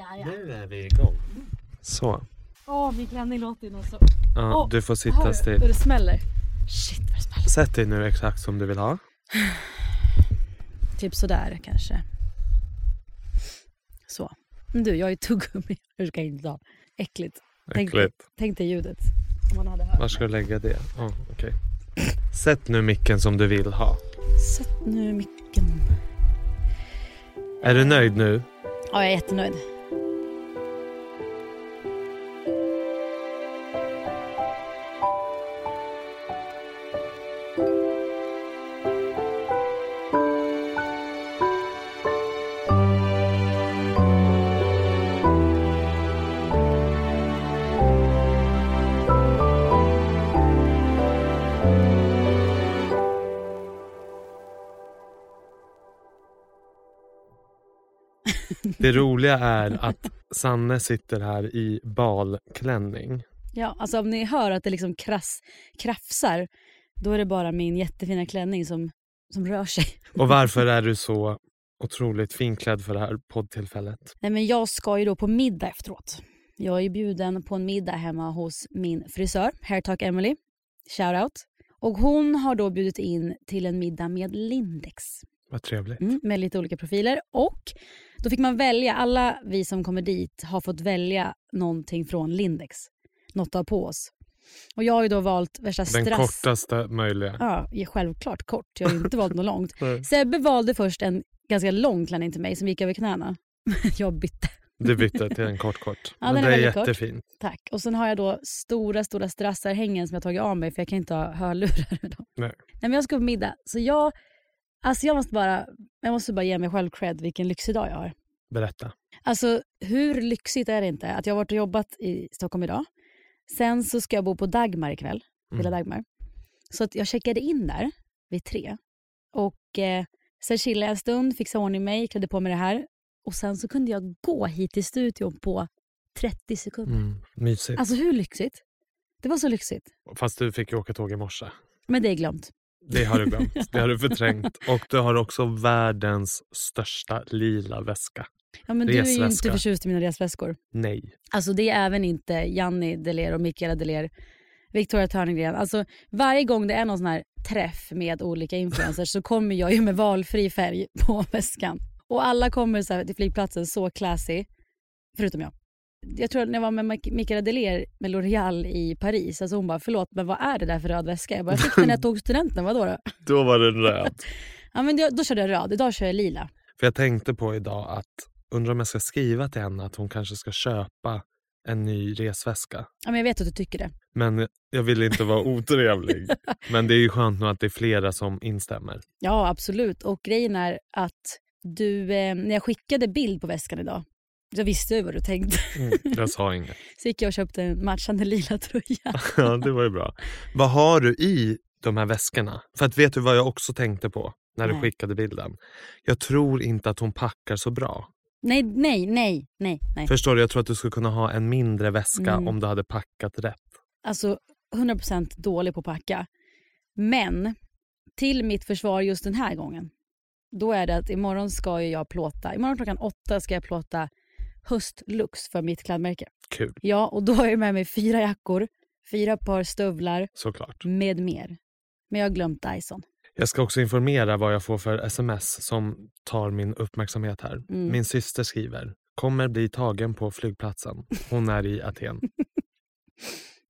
Ja, ja. Nu är vi igång. Så. Åh, min klänning låter ju något så... Ja, Åh, du får Hör sitta du hur still. det smäller? Shit vad det smäller. Sätt dig nu exakt som du vill ha. Typ sådär kanske. Så. Men du, jag är tuggummi. Hur ska jag inte ta? Äckligt. Tänk, Äckligt. tänk dig ljudet. Om man hade hört Var ska du lägga det? Oh, okej. Sätt nu micken som du vill ha. Sätt nu micken. Är du nöjd nu? Ja, jag är jättenöjd. Det roliga är att Sanne sitter här i balklänning. Ja, alltså om ni hör att det liksom krass, krafsar, då är det bara min jättefina klänning som, som rör sig. Och varför är du så otroligt finklädd för det här poddtillfället? Nej, men jag ska ju då på middag efteråt. Jag är bjuden på en middag hemma hos min frisör, Hairtalk Emily. Shout out. Och hon har då bjudit in till en middag med Lindex. Vad trevligt. Mm, med lite olika profiler. Och då fick man välja, alla vi som kommer dit har fått välja någonting från Lindex. Något ha på oss. Och jag har ju då valt värsta Den strass... kortaste möjliga. Ja, ja, självklart kort. Jag har ju inte valt något långt. Sebbe valde först en ganska lång klänning till mig som gick över knäna. jag bytte. Du bytte till en kort kort. Ja, Men den är är kort. jättefint. Tack. Och sen har jag då stora, stora strassarhängen som jag tagit av mig för jag kan inte ha hörlurar med dem. Nej. Nej, men jag ska på middag. Så jag, alltså jag måste bara, jag måste bara ge mig själv cred vilken lyxig dag jag har. Berätta. Alltså hur lyxigt är det inte att jag har varit och jobbat i Stockholm idag. Sen så ska jag bo på Dagmar ikväll, Villa Mm. Dagmar. Så att jag checkade in där vid tre. Och eh, sen chillade jag en stund, fixade ordning mig, klädde på mig det här. Och sen så kunde jag gå hit till studion på 30 sekunder. Mm. Mysigt. Alltså hur lyxigt? Det var så lyxigt. Fast du fick ju åka tåg i morse. Men det är glömt. Det har du glömt. Det har du förträngt. Och du har också världens största lila väska. Ja, men du är ju inte förtjust i mina resväskor. Nej. Alltså det är även inte Janni Deler och Mikaela Deler, Victoria Törnegren. Alltså varje gång det är någon sån här träff med olika influencers så kommer jag ju med valfri färg på väskan. Och alla kommer så till flygplatsen så classy, förutom jag. Jag tror när jag var med Mik- Mikaela Deler med L'Oreal i Paris, alltså hon bara förlåt men vad är det där för röd väska? Jag bara jag fick den när jag tog studenten, vadå då? Då var det röd. Ja men då, då körde jag röd, idag kör jag lila. För jag tänkte på idag att undrar om jag ska skriva till henne att hon kanske ska köpa en ny resväska. Ja men jag vet att du tycker det. Men jag vill inte vara otrevlig. Men det är ju skönt nu att det är flera som instämmer. Ja, absolut. Och grejen är att du, eh, när jag skickade bild på väskan idag, så visste jag vad du tänkte. Mm, jag sa inget. Så gick jag och köpte en matchande lila tröja. Ja, det var ju bra. Vad har du i de här väskorna? För att vet du vad jag också tänkte på när du Nej. skickade bilden? Jag tror inte att hon packar så bra. Nej, nej, nej, nej, nej. Förstår du? Jag tror att du skulle kunna ha en mindre väska Mm. om du hade packat rätt. Alltså 100% dålig på att packa. Men till mitt försvar just den här gången, då är det att imorgon ska ju jag plåta, imorgon klockan åtta ska jag plåta höstlux för mitt klädmärke. Kul, Ja, och då har jag med mig fyra jackor, fyra par stövlar såklart. med mer. Men jag har glömt Dyson. Jag ska också informera vad jag får för sms som tar min uppmärksamhet här. Mm. Min syster skriver kommer bli tagen på flygplatsen. Hon är i Aten.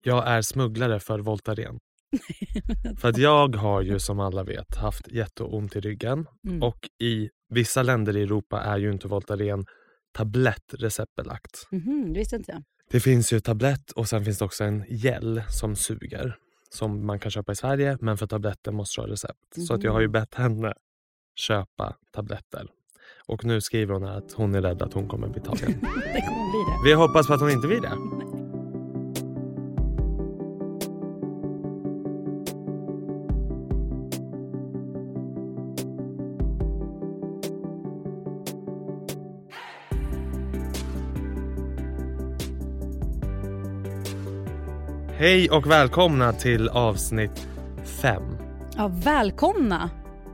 Jag är smugglare för Voltaren. För att jag har ju som alla vet haft jätteont i ryggen Mm. och i vissa länder i Europa är ju inte Voltaren tablettreceptbelagt. Mhm, det visste inte jag. Det finns ju tablett och sen finns det också en gel som suger som man kan köpa i Sverige men för tabletter måste du ha recept. Så att jag har ju Mhm. bett henne köpa tabletter. Och nu skriver hon att hon är rädd att hon kommer bli tagen. Det kommer bli det. Vi hoppas på att hon inte blir det. Hej och välkomna till avsnitt fem. Ja, välkomna!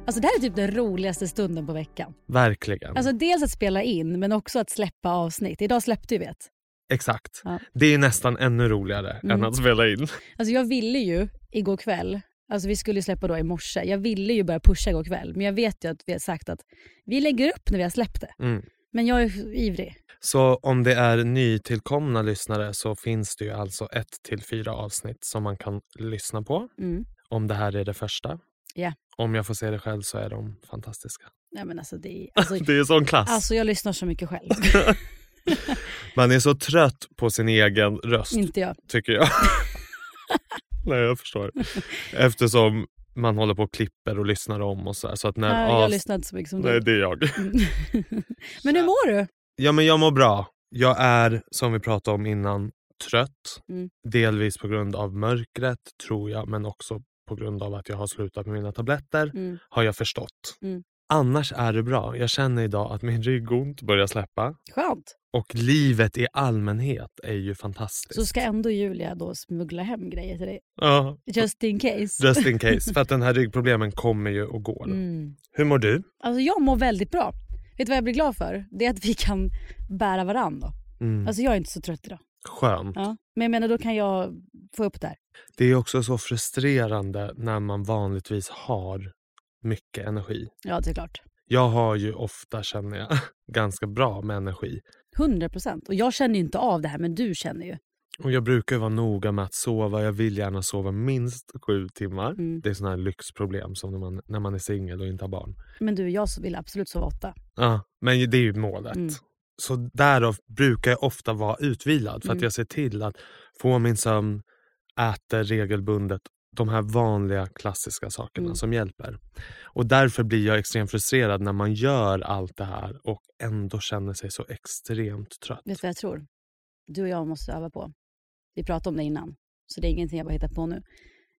Alltså det här är typ den roligaste stunden på veckan. Verkligen. Alltså dels att spela in men också att släppa avsnitt. Idag släppte vi vet. Exakt. Ja. Det är nästan ännu roligare Mm. än att spela in. Alltså jag ville ju igår kväll, alltså vi skulle släppa då i morse, jag ville ju börja pusha igår kväll men jag vet ju att vi har sagt att vi lägger upp när vi har släppt det. Mm. Men jag är ivrig. Så om det är nytillkomna lyssnare så finns det ju alltså ett till fyra avsnitt som man kan lyssna på. Mm. Om det här är det första. Ja. Om jag får se det själv så är de fantastiska. Nej, men alltså, det är, alltså, Det är sån klass. alltså jag lyssnar så mycket själv. Man är så trött på sin egen röst Inte jag. tycker jag. Nej, jag förstår. Eftersom man håller på och klipper och lyssnar om och så. här, så att när Nej, jag avs- lyssnar inte så mycket som Nej, du. det är jag. men hur mår du? Ja, men jag mår bra. Jag är, som vi pratade om innan, trött. Mm. Delvis på grund av mörkret, tror jag, men också på grund av att jag har slutat med mina tabletter, Mm. har jag förstått. Mm. Annars är det bra. Jag känner idag att min ryggont börjar släppa. Skönt. Och livet i allmänhet är ju fantastiskt. Så ska ändå Julia då smuggla hem grejer till dig. Ja, Just in case. just in case. För att den här ryggproblemen kommer ju och går. Mm. Hur mår du? Alltså jag mår väldigt bra. Vet du vad jag blir glad för? Det är att vi kan bära varandra. Mm. Alltså jag är inte så trött idag. Skönt. Ja. Men jag menar då kan jag få upp det här. Det är också så frustrerande när man vanligtvis har mycket energi. Ja det är klart. Jag har ju ofta, känner jag, ganska bra med energi. 100 procent. Och jag känner ju inte av det här men du känner ju. Och Jag brukar vara noga med att sova. Jag vill gärna sova minst sju timmar. Mm. Det är såna här lyxproblem som när man, när man är singel och inte har barn. Men du jag vill absolut sova åtta. Ja, men det är ju målet. Mm. Så därav brukar jag ofta vara utvilad för att Mm. jag ser till att få min sömn, äter regelbundet de här vanliga klassiska sakerna Mm. som hjälper. Och därför blir jag extremt frustrerad när man gör allt det här och ändå känner sig så extremt trött. Vet du vad jag tror? Du och jag måste öva på. Vi pratade om det innan. Så det är ingenting jag bara hittar på nu.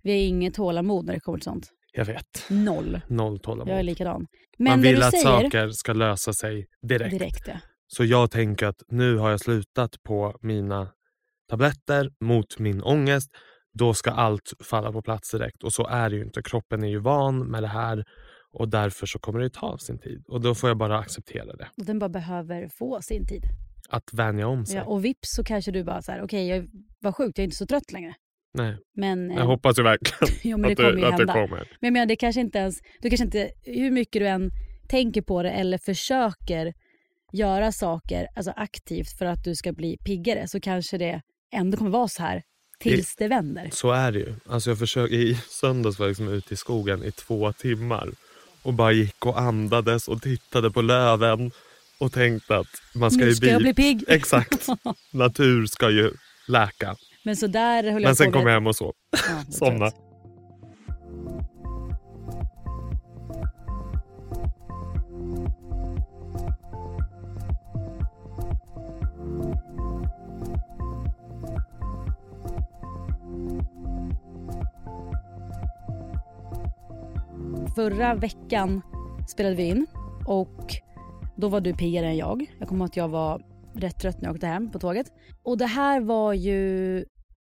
Vi har inget tålamod när det kommer till sånt. Jag vet. Noll. Noll tålamod. Jag är likadan. Men man vill att säger, saker ska lösa sig direkt. direkt ja. Så jag tänker att nu har jag slutat på mina tabletter mot min ångest. Då ska allt falla på plats direkt. Och så är det ju inte. Kroppen är ju van med det här och därför så kommer det ta sin tid. Och då får jag bara acceptera det. Och den bara behöver få sin tid. Att vänja om sig. Ja, och vips så kanske du bara så här, okej jag var sjukt, jag är inte så trött längre. Nej, Men, eh, jag hoppas ju verkligen jo, men det att, kommer det, att det hända. kommer. Men jag menar, det kanske inte ens, du kanske inte, hur mycket du än tänker på det eller försöker göra saker alltså aktivt för att du ska bli piggare så kanske det ändå kommer vara så här tills det vänder. Så är det ju. Alltså jag försöker, I söndags var jag liksom ute i skogen i två timmar och bara gick och andades och tittade på löven och tänkte att man ska Nu ju ska jag bli pigg. Exakt. Natur ska ju läka. Men så där höll Men jag sen på kom jag hem och sov. Ja, det Somna. Förra veckan spelade vi in och då var du piggare än jag. Jag kommer ihåg att jag var rätt trött när jag åkte hem på tåget. Och det här var ju,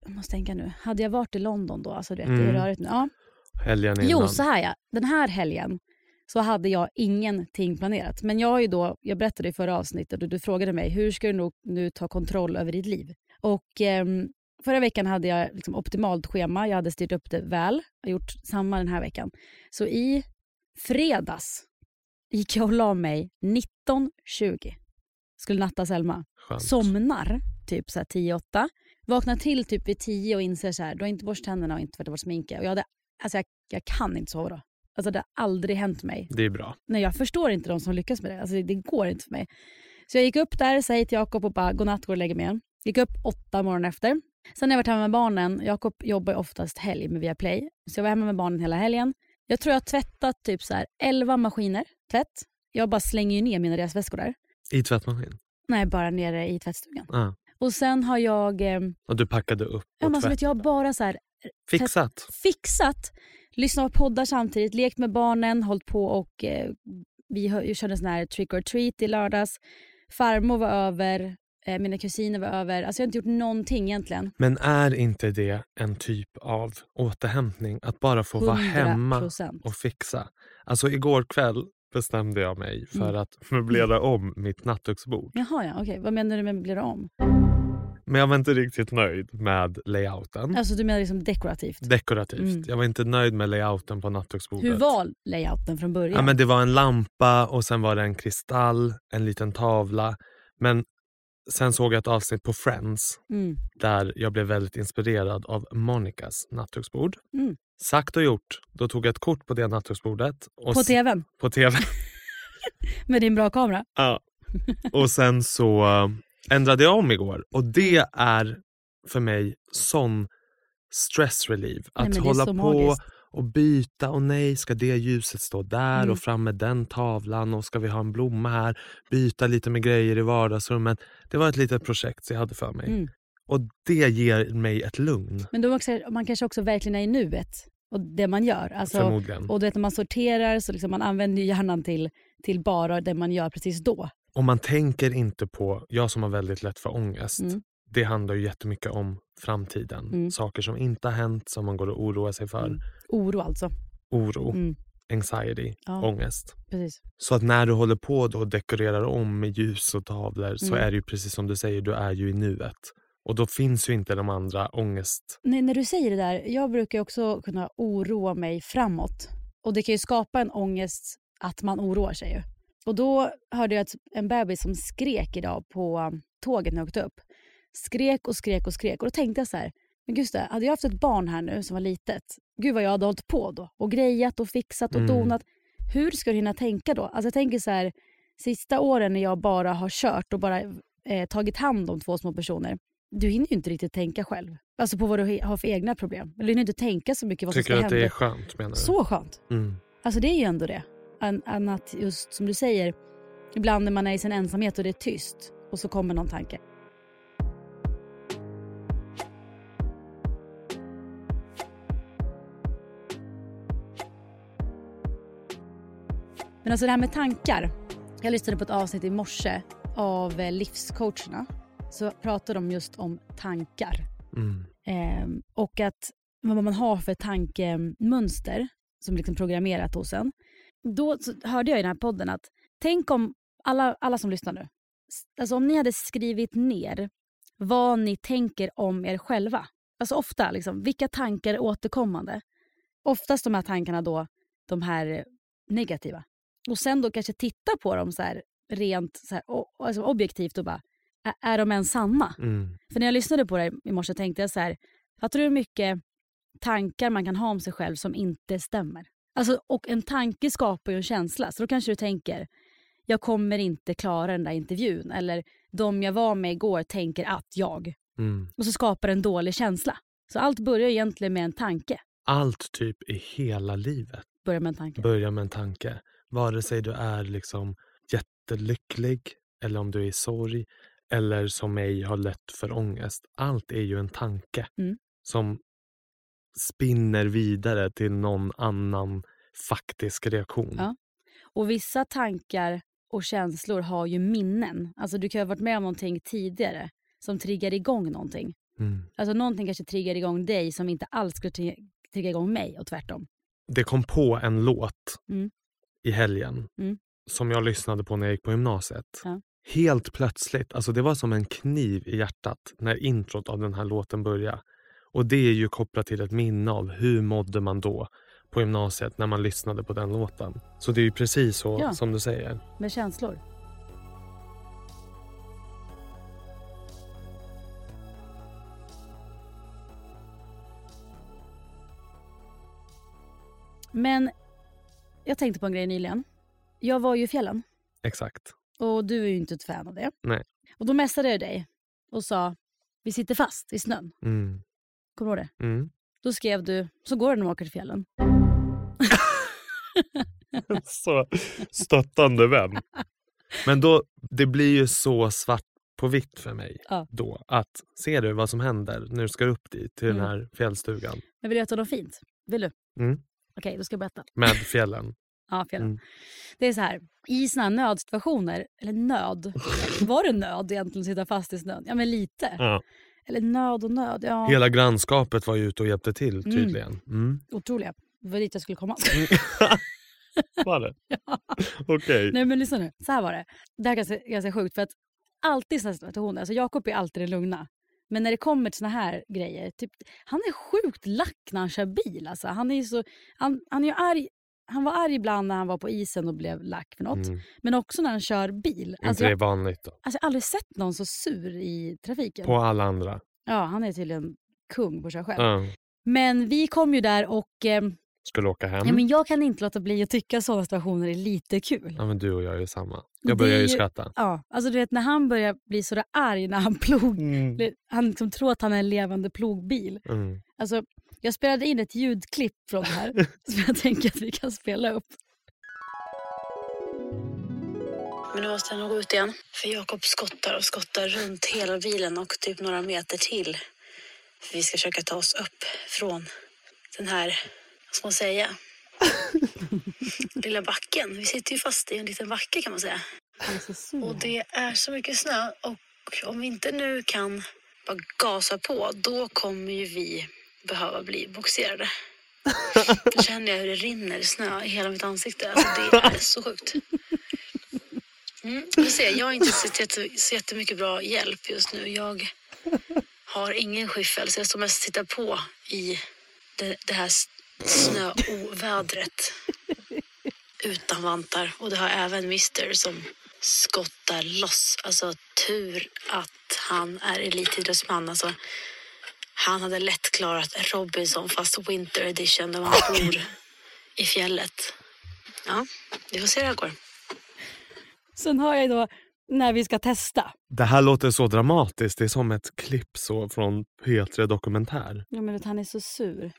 jag måste tänka nu, hade jag varit i London då? Alltså du vet, det är Mm. rörigt nu. Ja. Helgen innan. Jo, så här ja. Den här helgen så hade jag ingenting planerat. Men jag har ju då, jag berättade i förra avsnittet och du frågade mig hur ska du nu ta kontroll över ditt liv? Och ehm, förra veckan hade jag liksom optimalt schema. Jag hade styrt upp det väl. Jag har gjort samma den här veckan. Så i fredags gick jag och la mig 19.20. Skulle natta Selma. Skönt. Somnar typ så här 10-8. Vaknar till typ vid 10 och inser så här, du har inte borstat tänderna och inte varit sminka. Och jag, hade, alltså jag, jag kan inte sova då. Alltså det har aldrig hänt mig. Det är bra. Nej, jag förstår inte de som lyckas med det. Alltså det, det går inte för mig. Så jag gick upp där, hej till Jakob och bara godnatt, går och lägger mig igen. Gick upp åtta morgonen efter. Sen har jag varit hemma med barnen. Jakob jobbar oftast helg med Viaplay. Så jag var hemma med barnen hela helgen. Jag tror jag har tvättat typ så här 11 maskiner tvätt. Jag bara slänger ju ner mina resväskor där. I tvättmaskin. Nej, bara nere i tvättstugan. Ja. Och sen har jag... Eh, Och du packade upp ja, och men alltså, jag har bara så här Fixat. fixat, lyssnat på poddar samtidigt, lekt med barnen, hållit på och eh, vi körde sån här trick or treat i lördags. Farmor var över eh, mina kusiner var över. Alltså jag har inte gjort någonting egentligen. Men är inte det en typ av återhämtning? Att bara få vara 100 hemma procent. och fixa. Alltså igår kväll bestämde jag mig för Mm. att möblera om mitt nattduksbord. Jaha, ja, okej. Vad menar du med blir om? Men jag var inte riktigt nöjd med layouten. Alltså du menar liksom dekorativt? Dekorativt. Mm. Jag var inte nöjd med layouten på nattduksbordet. Hur var layouten från början? Ja, men det var en lampa och sen var det en kristall, en liten tavla. Men sen såg jag ett avsnitt på Friends mm. där jag blev väldigt inspirerad av Monikas nattduksbord. Mm. Sagt och gjort. Då tog jag ett kort på det nattduksbordet. På tvn? På TV. Med din bra kamera? ja. Och sen så äh, ändrade jag om igår. Och det är för mig sån stress relief. Nej, Att är hålla på magiskt. Och byta. Och nej, ska det ljuset stå där Mm. och fram med den tavlan och ska vi ha en blomma här? Byta lite med grejer i vardagsrummet. Det var ett litet projekt jag hade för mig. Mm. Och det ger mig ett lugn. Men då också, man kanske också verkligen är i nuet och det man gör. Alltså, förmodligen. och du vet när man sorterar så liksom man använder hjärnan till, till bara det man gör precis då. Och man tänker inte på, jag som har väldigt lätt för ångest, Mm. Det handlar ju jättemycket om framtiden. Mm. Saker som inte har hänt, som man går och oroar sig för. Mm. Oro alltså. Oro, Mm. anxiety, Ja. ångest. Precis. Så att när du håller på då och dekorerar om med ljus och tavlor så Mm. är det ju precis som du säger, du är ju i nuet. Och då finns ju inte de andra ångest... Nej, när du säger det där, jag brukar också kunna oroa mig framåt. Och det kan ju skapa en ångest att man oroar sig. Och då hörde jag en bebis som skrek idag på tåget när jag åkte upp. Skrek och skrek och skrek. Och då tänkte jag så här, men det, hade jag haft ett barn här nu som var litet, gud vad jag hade hållit på då. Och grejat och fixat och Mm. donat. Hur ska du hinna tänka då? Alltså jag tänker så här, sista åren när jag bara har kört och bara eh, tagit hand om två små personer. Du hinner ju inte riktigt tänka själv. Alltså på vad du har för egna problem. Eller du hinner inte tänka så mycket vad Tycker som du ska att hända. det är skönt menar du? Så skönt. Mm. Alltså det är ju ändå det. Än att just som du säger, ibland när man är i sin ensamhet och det är tyst och så kommer någon tanke. Men alltså det här med tankar. Jag lyssnade på ett avsnitt i morse av eh, livscoacherna. Så pratade de just om tankar. Mm. Ehm, och att vad man har för tankemönster som liksom programmerat hos en. Då hörde jag i den här podden att tänk om alla, alla som lyssnar nu, alltså om ni hade skrivit ner vad ni tänker om er själva. Alltså ofta, liksom, vilka tankar är återkommande? Oftast de här tankarna då, de här negativa. Och sen då kanske titta på dem så här rent så här, o- alltså objektivt och bara, är, är de ens sanna? Mm. För när jag lyssnade på det i morse tänkte jag så här, fattar du hur mycket tankar man kan ha om sig själv som inte stämmer? Alltså, och en tanke skapar ju en känsla, så då kanske du tänker, jag kommer inte klara den där intervjun. Eller de jag var med igår tänker att jag. Mm. Och så skapar en dålig känsla. Så allt börjar egentligen med en tanke. Allt typ i hela livet Börjar med en tanke. börjar med en tanke. Vare sig du är liksom jättelycklig eller om du är i sorg eller som mig har lätt för ångest. Allt är ju en tanke Mm. som spinner vidare till någon annan faktisk reaktion. Ja. Och vissa tankar och känslor har ju minnen. Alltså du kan ha varit med om någonting tidigare som triggar igång någonting. Mm. Alltså någonting kanske triggar igång dig som inte alls skulle tri- trigga igång mig och tvärtom. Det kom på en låt Mm. I helgen Mm. som jag lyssnade på när jag gick på gymnasiet. Ja. Helt plötsligt, alltså det var som en kniv i hjärtat när introt av den här låten började. Och det är ju kopplat till ett minne av hur mådde man då på gymnasiet när man lyssnade på den låten. Så det är ju precis så Ja. som du säger. Med känslor. Men jag tänkte på en grej nyligen. Jag var ju i fjällen Exakt. och du är ju inte ett fan av det. Nej. Och då messade jag dig och sa vi sitter fast i snön. Mm. Kommer du ihåg det? Mm. Då skrev du så går det när man åker till fjällen. så stöttande vän. Men då, det blir ju så svart på vitt för mig Ja. då. Att ser du vad som händer när du ska upp dit till den Mm. här fjällstugan Men vill du veta något fint? Vill du? Mm. Okej, då ska jag berätta. med fjällen. Ja, fjällen. Mm. Det är så här, i såna här nödsituationer, eller nöd, var det nöd egentligen att sitta fast i snön? Ja men lite. Ja. Eller nöd och nöd, ja. Hela grannskapet var ju ute och hjälpte till tydligen. Mm. Otroliga. Det var dit jag skulle komma. Var det? Okej. Nej men lyssna nu, så här var det. Det här är ganska, ganska sjukt för att alltid i här situationer, alltså Jakob är alltid den lugna. Men när det kommer till såna här grejer, typ, han är sjukt lack när han kör bil. Alltså. Han, är så, han, han, är ju arg, han var arg ibland när han var på isen och blev lack för något. Mm. Men också när han kör bil. Inte Alltså, det jag, vanligt då? alltså, jag har aldrig sett någon så sur i trafiken. På alla andra? Ja, han är tydligen kung på köra själv. Ja. Men vi kom ju där och eh, Skulle åka hem? ja, men jag kan inte låta bli att tycka att sådana situationer är lite kul. Ja men du och jag är samma. Jag börjar ju- skratta. Ja, alltså du vet när han börjar bli så där arg när han plog. Mm. Han liksom tror att han är en levande plogbil. Mm. Alltså, jag spelade in ett ljudklipp från det här som jag tänker att vi kan spela upp. Men nu måste jag nog gå ut igen. För Jakob skottar och skottar runt hela bilen och typ några meter till. För vi ska försöka ta oss upp från den här, vad ska man säga, lilla backen. Vi sitter ju fast i en liten backe kan man säga. Och det är så mycket snö och om vi inte nu kan bara gasa på då kommer ju vi behöva bli boxerade. Då känner jag hur det rinner snö i hela mitt ansikte. Alltså det är så sjukt. Mm, du ser, jag har inte jätte, så jättemycket bra hjälp just nu. Jag har ingen skyffel så jag står mest och tittar på i det, det här snöovädret utan vantar. Och det har även Mister som skottar loss. Alltså tur att han är elitidrottsman. Alltså, han hade lätt klarat Robinson fast Winter edition där man bor i fjället. Ja, vi får se hur det här går. Sen har jag då när vi ska testa. Det här låter så dramatiskt. Det är som ett klipp så från P3 Dokumentär. Ja, men vet, han är så sur.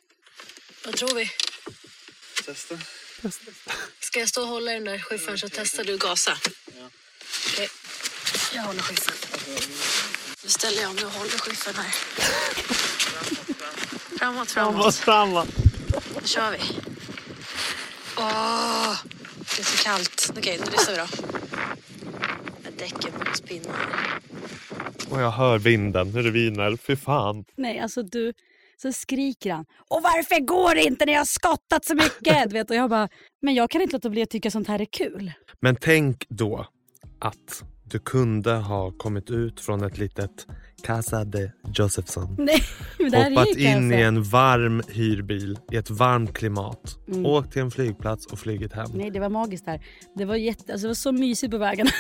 Vad tror vi? Testa. Ska jag stå och hålla i den där skyffeln så testar du gasa? Okej. Jag håller skyffeln. Nu ställer jag om du håller skyffeln här. Framåt, framåt. samma. Nu kör vi. Åh, det är så kallt. Okej, nu lyssnar vi då. Med däcken på spinnar. Och jag hör vinden hur det viner. Fy fan. Nej, alltså du... Så skriker han. Och varför går det inte när jag har skottat så mycket? Du vet, och jag bara, men jag kan inte låta bli att tycka sånt här är kul. Men tänk då att du kunde ha kommit ut från ett litet Casa de Josephson. Nej, Hoppat in alltså. i en varm hyrbil i ett varmt klimat. Mm. Åkt till en flygplats och flugit hem. Nej, det var magiskt där. Det var, jätte, alltså, det var så mysigt på vägen.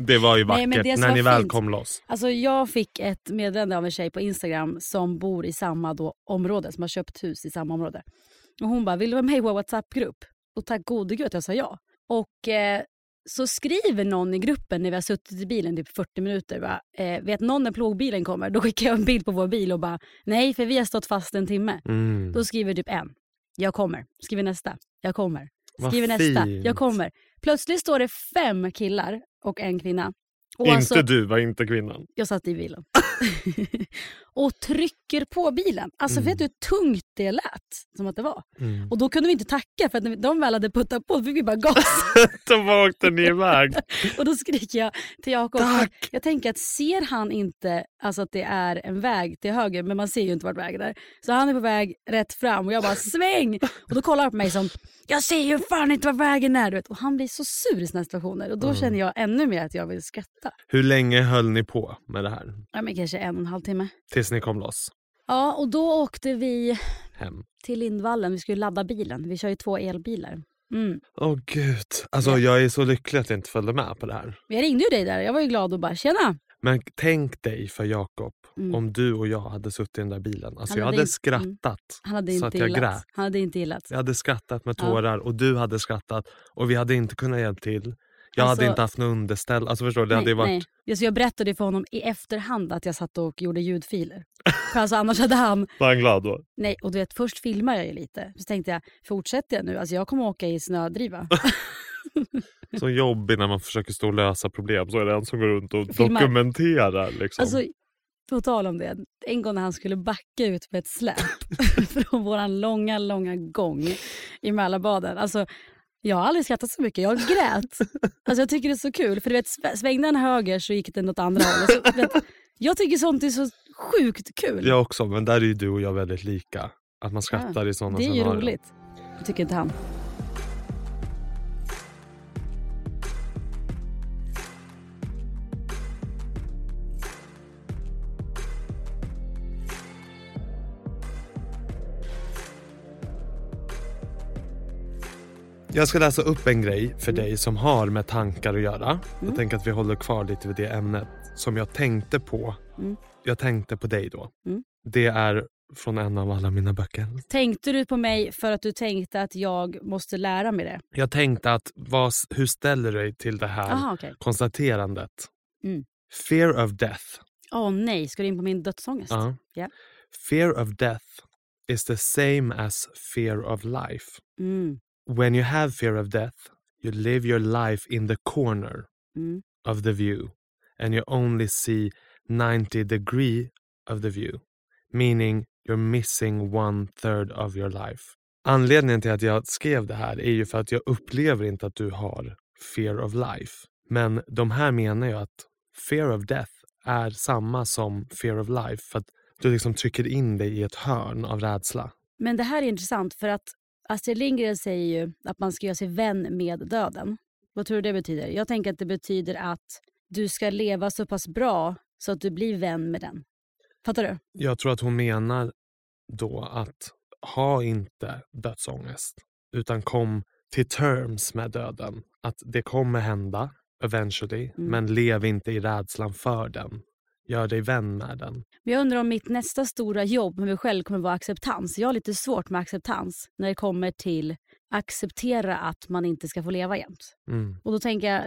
Det var ju Nej, vackert som när ni väl kom loss. Alltså jag fick ett meddelande av en tjej på Instagram som bor i samma då område, som har köpt hus i samma område. Och hon bara, vill du vara med i vår WhatsApp-grupp? Och tack gode gud att jag sa ja. Och eh, så skriver någon i gruppen när vi har suttit i bilen typ 40 minuter, bara, eh, vet någon när plogbilen kommer? Då skickar jag en bild på vår bil och bara, nej för vi har stått fast en timme. Mm. Då skriver typ en, jag kommer. Skriver nästa, jag kommer. Vad Skriver nästa, fint. jag kommer. Plötsligt står det fem killar och en kvinna. Och Inte alltså- du, var inte kvinnan. jag satt i bilen. och trycker på bilen. Alltså Mm. vet du hur tungt det lät som att det var? Mm. Och då kunde vi inte tacka för att när de väl hade puttat på fick vi bara gas. Då åkte ni iväg. och då skriker jag till Jakob. Jag tänker att ser han inte alltså att det är en väg till höger, men man ser ju inte vart vägen är. Så han är på väg rätt fram och jag bara sväng. Och då kollar han på mig som jag ser ju fan inte vart vägen är. Du vet. Och han blir så sur i såna situationer och då Mm. känner jag ännu mer att jag vill skratta. Hur länge höll ni på med det här? Ja, men kanske en och en halv timme. Tills ni kom loss? Ja, och då åkte vi Hem? till Lindvallen. Vi skulle ladda bilen. Vi kör ju två elbilar. Mm. Åh gud. Alltså Ja. jag är så lycklig att jag inte följde med på det här. Jag ringde ju dig där. Jag var ju glad och bara tjena. Men tänk dig för Jakob Mm. om du och jag hade suttit i den där bilen. Alltså Han jag hade hade inte- skrattat. Han hade Så att jag grät. Han hade inte gillat. Jag hade skrattat med Ja. tårar och du hade skrattat och vi hade inte kunnat hjälpa till. Jag Alltså- hade inte haft något underställ. Alltså förstår? Det hade ju varit... nej. Alltså jag berättade för honom i efterhand att jag satt och gjorde ljudfiler. för alltså annars hade han... Var han glad då? Nej, och du vet först filmar jag ju lite. Så tänkte jag, fortsätter jag nu? Alltså jag kommer åka i snödriva. Så jobbig när man försöker stå och lösa problem så är det en som går runt och Filmar. dokumenterar. Liksom. Alltså, på tal om det. En gång när han skulle backa ut med ett släp från vår långa, långa gång i Mälarbaden. Alltså, Jag har aldrig skrattat så mycket. Jag grät. Alltså jag tycker det är så kul. För du vet, sv- svängde den höger så gick den åt andra hållet. Så, du vet, jag tycker sånt är så sjukt kul. Jag också, men där är ju du och jag väldigt lika. Att man skrattar i sådana det är ju scenarion. roligt. Jag tycker inte han. Jag ska läsa upp en grej för Mm. dig som har med tankar att göra. Mm. Jag tänker att vi håller kvar lite vid det ämnet som jag tänkte på. Mm. Jag tänkte på dig då. Mm. Det är från en av alla mina böcker. Tänkte du på mig för att du tänkte att jag måste lära mig det? Jag tänkte att vad, hur ställer du dig till det här Aha, okej. konstaterandet? Mm. Fear of death. Åh nej, ska du in på min dödsångest? Ja. Ja. Fear of death is the same as fear of life. Mm. When you have fear of death, you live your life in the corner Mm. of the view and you only see 90 degree of the view, meaning you're missing one third of your life. Anledningen till att jag skrev det här är ju för att jag upplever inte att du har fear of life. Men de här menar ju att fear of death är samma som fear of life för att du liksom trycker in dig i ett hörn av rädsla. Men det här är intressant för att Astrid Lindgren säger ju att man ska göra sig vän med döden. Vad tror du det betyder? Jag tänker att det betyder att du ska leva så pass bra så att du blir vän med den. Fattar du? Jag tror att hon menar då att ha inte dödsångest utan kom till terms med döden. Att det kommer hända eventually Mm. men lev inte i rädslan för den. Gör dig vän med den. Men jag undrar om mitt nästa stora jobb med mig själv kommer vara acceptans. Jag har lite svårt med acceptans när det kommer till acceptera att man inte ska få leva jämt. Mm. Och då tänker jag,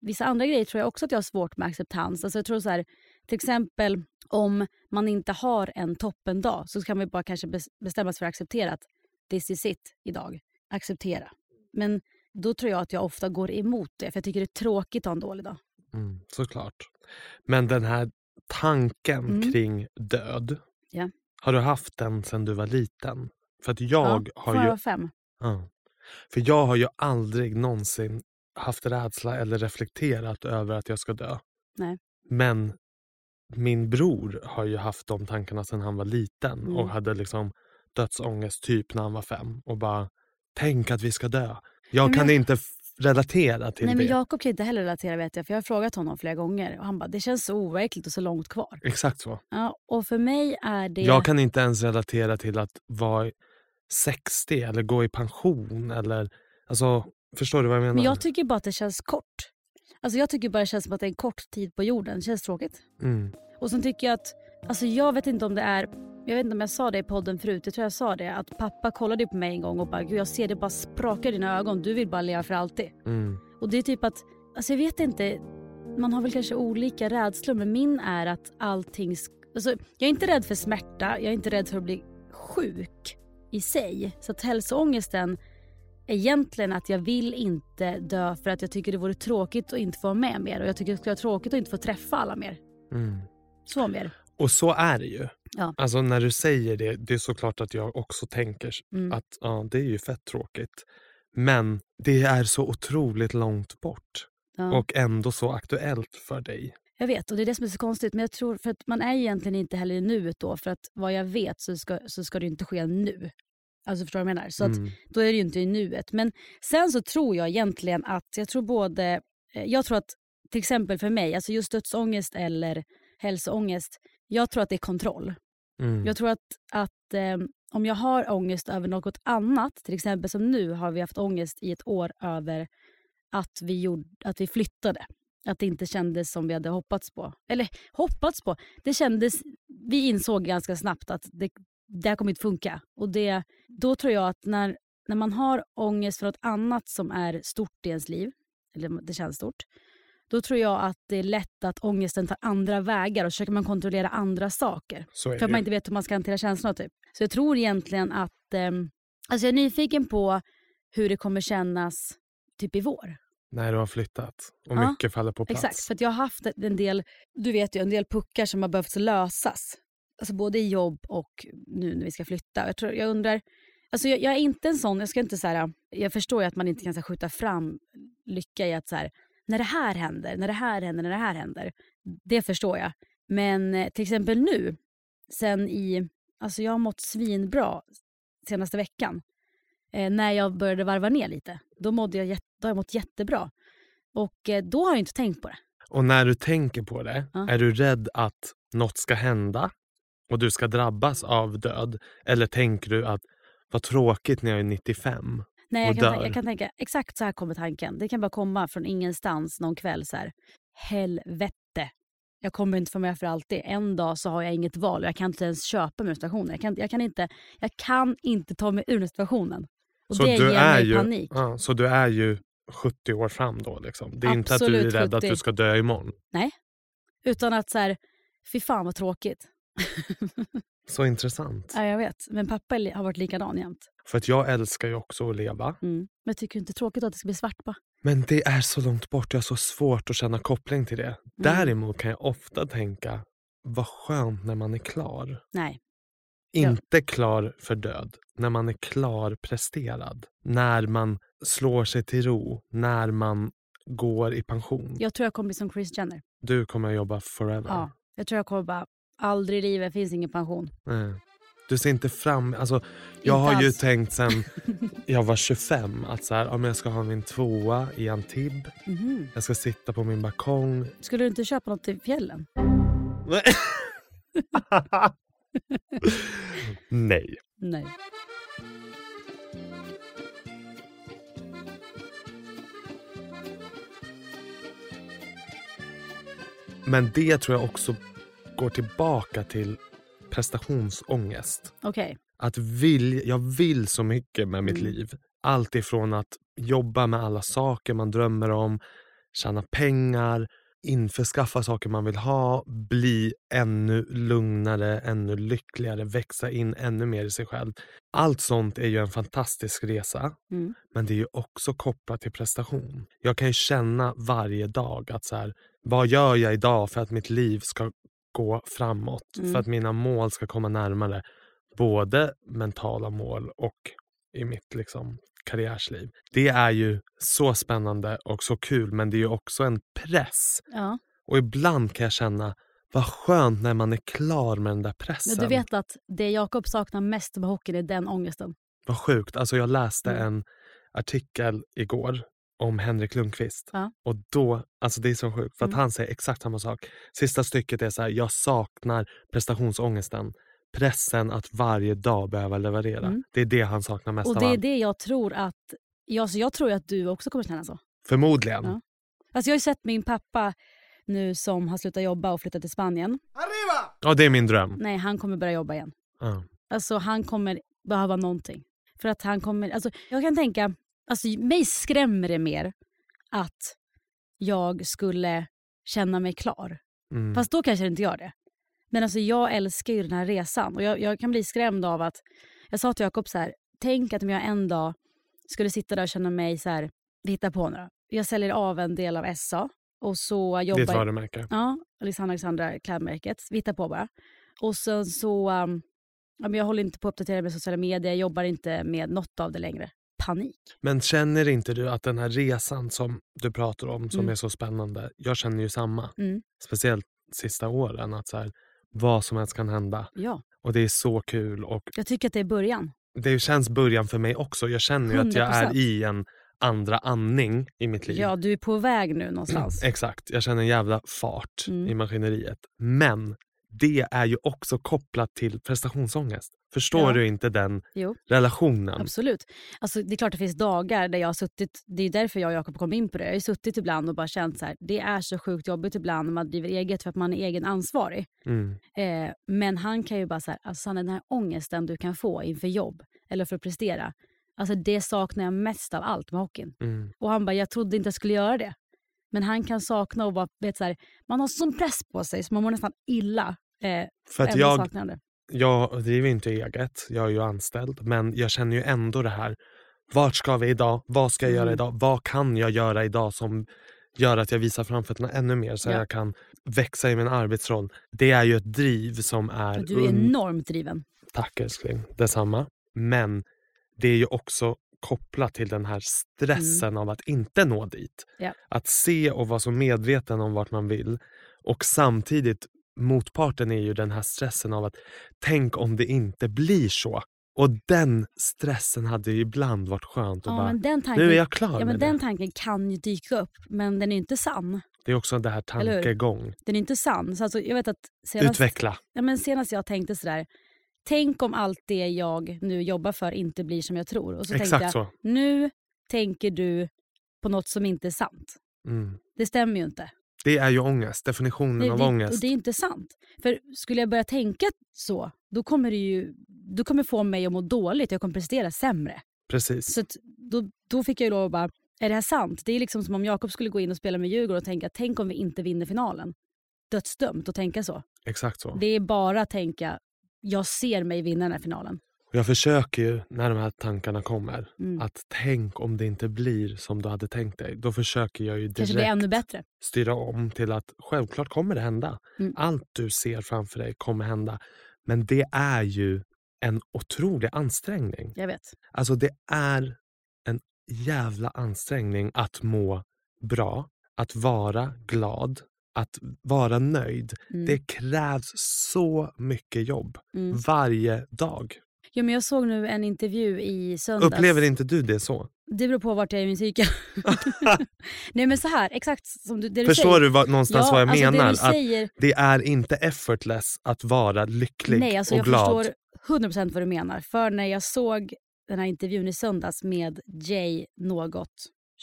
vissa andra grejer tror jag också att jag har svårt med acceptans. Alltså jag tror så här, till exempel om man inte har en toppendag så kan man bara kanske bes- bestämma sig för att acceptera att this is it idag. Acceptera. Men då tror jag att jag ofta går emot det för jag tycker det är tråkigt att ha en dålig dag. Mm, såklart. Men den här tanken Mm. kring död. Ja. Har du haft den sedan du var liten? För att jag ja, har jag ju vara fem? Ja. För jag har ju aldrig någonsin haft rädsla eller reflekterat över att jag ska dö. Nej. Men min bror har ju haft de tankarna sedan han var liten Mm. och hade liksom dödsångest typ när han var fem och bara tänk att vi ska dö. Jag men kan inte relatera till Nej det. men Jakob kan inte heller relatera vet jag för jag har frågat honom flera gånger och han bara det känns så overkligt och så långt kvar. Exakt så. Ja, och för mig är det... Jag kan inte ens relatera till att vara 60 eller gå i pension eller alltså förstår du vad jag menar? Men jag tycker bara att det känns kort. Alltså jag tycker bara det känns som att det är en kort tid på jorden. Det känns tråkigt. mm. Och sen tycker jag att, alltså jag vet inte om det är, jag vet inte om jag sa det i podden förut, jag tror jag sa det, att pappa kollade på mig en gång och bara, gud jag ser det bara sprakar i dina ögon, du vill bara leva för alltid. Mm. Och det är typ att, alltså jag vet inte, man har väl kanske olika rädslor men min är att allting, alltså jag är inte rädd för smärta, jag är inte rädd för att bli sjuk i sig. Så att hälsoångesten är egentligen att jag vill inte dö för att jag tycker det vore tråkigt att inte få vara med mer och jag tycker det skulle vara tråkigt att inte få träffa alla mer. Mm. Så mer. Och så är det ju. Ja. Alltså när du säger det, det är såklart att jag också tänker Mm. att ja, det är ju fett tråkigt. Men det är så otroligt långt bort Ja. och ändå så aktuellt för dig. Jag vet och det är det som är så konstigt men jag tror för att man är egentligen inte heller i nuet då för att vad jag vet så ska, så ska det inte ske nu. Alltså förstår du vad jag menar? Så att Mm. då är det ju inte i nuet. Men sen så tror jag egentligen att, jag tror både, eh, jag tror att till exempel för mig, alltså just dödsångest eller hälsoångest, jag tror att det är kontroll. Mm. Jag tror att, att eh, om jag har ångest över något annat, till exempel som nu har vi haft ångest i ett år över att vi, gjorde, att vi flyttade. Att det inte kändes som vi hade hoppats på. Eller hoppats på, det kändes, vi insåg ganska snabbt att det, det här kommer inte funka. Och det, då tror jag att när, när man har ångest för något annat som är stort i ens liv, eller det känns stort, då tror jag att det är lätt att ångesten tar andra vägar och försöker man kontrollera andra saker. För att man inte vet hur man ska hantera känslorna. Typ. Så jag tror egentligen att... ehm, alltså jag är nyfiken på hur det kommer kännas typ i vår. När du har flyttat och Ja, mycket faller på plats. Exakt, för jag har haft en del, du vet ju, en del puckar som har behövt lösas. Alltså både i jobb och nu när vi ska flytta. Jag, tror, jag undrar, Alltså jag, jag är inte en sån, jag ska inte så här, jag förstår ju att man inte kan så här, skjuta fram lycka i att så här, när det här händer, när det här händer, när det här händer. Det förstår jag. Men eh, till exempel nu, sen i, alltså jag har mått svinbra senaste veckan. Eh, när jag började varva ner lite, då, mådde jag, då har jag mått jättebra. Och eh, då har jag inte tänkt på det. Och när du tänker på det, Ja. är du rädd att något ska hända och du ska drabbas av död? Eller tänker du att vad tråkigt när jag är 95? Nej, jag kan, jag kan tänka, exakt så här kommer tanken. Det kan bara komma från ingenstans någon kväll så här. Helvete. Jag kommer inte få med för alltid. En dag så har jag inget val och jag kan inte ens köpa mig ur situationen. Jag kan, jag kan, inte, jag kan inte ta mig ur situationen. Och Så det du ger är mig ju- panik. Ja, så du är ju 70 år fram då? Liksom. Det är inte att du är Absolut rädd att 70. du ska dö imorgon? Utan att så här, fy fan vad tråkigt. Så intressant. Ja, jag vet. Men pappa har varit likadan jämt. För att jag älskar ju också att leva. Mm. Men jag tycker inte det är tråkigt att det ska bli svart bara. Men det är så långt bort, jag har så svårt att känna koppling till det. Mm. Däremot kan jag ofta tänka, vad skönt när man är klar. Nej. Inte klar för död, när man är klar presterad. När man slår sig till ro, när man går i pension. Jag tror jag kommer bli som Chris Jenner. Du kommer att jobba forever. Ja. Jag tror jag kommer bara, aldrig i livet finns ingen pension. Nej. Du ser inte fram... Alltså, jag Inte har ju alls. tänkt sen jag var 25 att så här, ja, men jag ska ha min tvåa i Antibes. Mhm. Jag ska sitta på min balkong. Skulle du inte köpa något till fjällen? Nej. Nej. Men det tror jag också går tillbaka till prestationsångest. Okej. Att vill, jag vill så mycket med mitt Mm. liv. Allt ifrån att jobba med alla saker man drömmer om, tjäna pengar, införskaffa saker man vill ha, bli ännu lugnare, ännu lyckligare, växa in ännu mer i sig själv. Allt sånt är ju en fantastisk resa, Mm. men det är ju också kopplat till prestation. Jag kan ju känna varje dag att så här, vad gör jag idag för att mitt liv ska gå framåt? Mm. För att mina mål ska komma närmare. Både mentala mål och i mitt liksom, karriärsliv. Det är ju så spännande och så kul men det är ju också en press. Ja. Och ibland kan jag känna vad skönt när man är klar med den där pressen. Men du vet att det Jakob saknar mest med hockeyn är den ångesten. Vad sjukt. Alltså jag läste Mm. en artikel igår om Henrik Lundqvist. Ja. Och då, alltså det är så sjukt för att Mm. han säger exakt samma sak. Sista stycket är så här, jag saknar prestationsångesten. Pressen att varje dag behöva leverera. Mm. Det är det han saknar mest Och av det är allt. det jag tror att... Ja, så jag tror att du också kommer känna så. Förmodligen. Ja. Alltså jag har ju sett min pappa nu som har slutat jobba och flyttat till Spanien. Ja, det är min dröm. Nej, han kommer börja jobba igen. Ja. Alltså han kommer behöva någonting. För att han kommer... Alltså, jag kan tänka... Alltså mig skrämmer det mer att jag skulle känna mig klar. Mm. Fast då kanske det inte gör det. Men alltså jag älskar ju den här resan och jag, jag kan bli skrämd av att... Jag sa till Jakob så här, tänk att om jag en dag skulle sitta där och känna mig så här, hitta på då. Jag säljer av en del av SA och så Ditt jobbar jag... varumärke. Ja, Alexandra Alexandra klädmärket. Vi hittar på bara. Och sen så... Um, jag håller inte på att uppdatera med sociala medier, jag jobbar inte med något av det längre. Panik. Men känner inte du att den här resan som du pratar om, som Mm. är så spännande, jag känner ju samma. Mm. Speciellt sista åren, att så här, vad som helst kan hända. Ja, Och det är så kul och jag tycker att det är början. det känns början för mig också. Jag känner ju att jag är 100%. i en andra andning i mitt liv. Ja, du är på väg nu någonstans. Exakt, jag känner en jävla fart Mm. i maskineriet. Men det är ju också kopplat till prestationsångest. Förstår Ja. du inte den Jo. relationen? Absolut. Alltså, det är klart det finns dagar där jag har suttit, det är därför jag och Jakob kom in på det. Jag har suttit ibland och bara känt så här, det är så sjukt jobbigt ibland när man driver eget för att man är egen ansvarig. Mm. Eh, men han kan ju bara säga, alltså Sanna, den här ångesten du kan få inför jobb eller för att prestera. Alltså det saknar jag mest av allt med hockeyn. Mm. Och han bara, jag trodde inte jag skulle göra det. Men han kan sakna och bara, vet, så här, man har sån press på sig så man mår nästan illa. Eh, För att jag, det. jag driver inte eget, jag är ju anställd. Men jag känner ju ändå det här. Vart ska vi idag? Vad ska jag göra Mm. idag? Vad kan jag göra idag som gör att jag visar framfötterna ännu mer så Ja. jag kan växa i min arbetsroll? Det är ju ett driv som är... Du är un- enormt driven. Tack älskling, detsamma. Men det är ju också kopplat till den här stressen av att inte nå dit. Ja. Att se och vara så medveten om vart man vill och samtidigt motparten är ju den här stressen av att tänk om det inte blir så. Och den stressen hade ju ibland varit skönt. Och Ja, bara, tanken, nu är jag klar ja, med men det. den tanken kan ju dyka upp, men den är inte sann. Det är också det här tankegång. Den är inte sann. Så alltså, jag vet att senast, Utveckla. ja, men senast jag tänkte sådär, tänk om allt det jag nu jobbar för inte blir som jag tror. Och så tänkte Exakt jag, så. nu tänker du på något som inte är sant. Mm. Det stämmer ju inte. Det är ju ångest. Definitionen Det, av det, ångest. och det är inte sant. För skulle jag börja tänka så, då kommer det ju då kommer få mig att må dåligt. Jag kommer prestera sämre. Precis. Så att då, då fick jag ju lov att bara, är det här sant? Det är liksom som om Jakob skulle gå in och spela med Djurgården och tänka, tänk om vi inte vinner finalen. Dödsdömt att tänka så. Exakt så. Det är bara att tänka, jag ser mig vinna den här finalen. Jag försöker ju när de här tankarna kommer Mm. att tänk om det inte blir som du hade tänkt dig. Då försöker jag ju direkt styra om till att självklart kommer det hända. Mm. Allt du ser framför dig kommer hända. Men det är ju en otrolig ansträngning. Jag vet. Alltså det är en jävla ansträngning att må bra, att vara glad, att vara nöjd. Mm. Det krävs så mycket jobb Mm. varje dag. Ja, men jag såg nu en intervju i söndags. Upplever inte du det så? Det beror på vart jag är i min cykel. Nej men så här, exakt som du, det du Förstår säger. du vad, någonstans ja, vad jag alltså menar? Det du Att säger, det är inte effortless att vara lycklig nej, alltså och jag glad. förstår 100% vad du menar. För när jag såg den här intervjun i söndags med Jay något,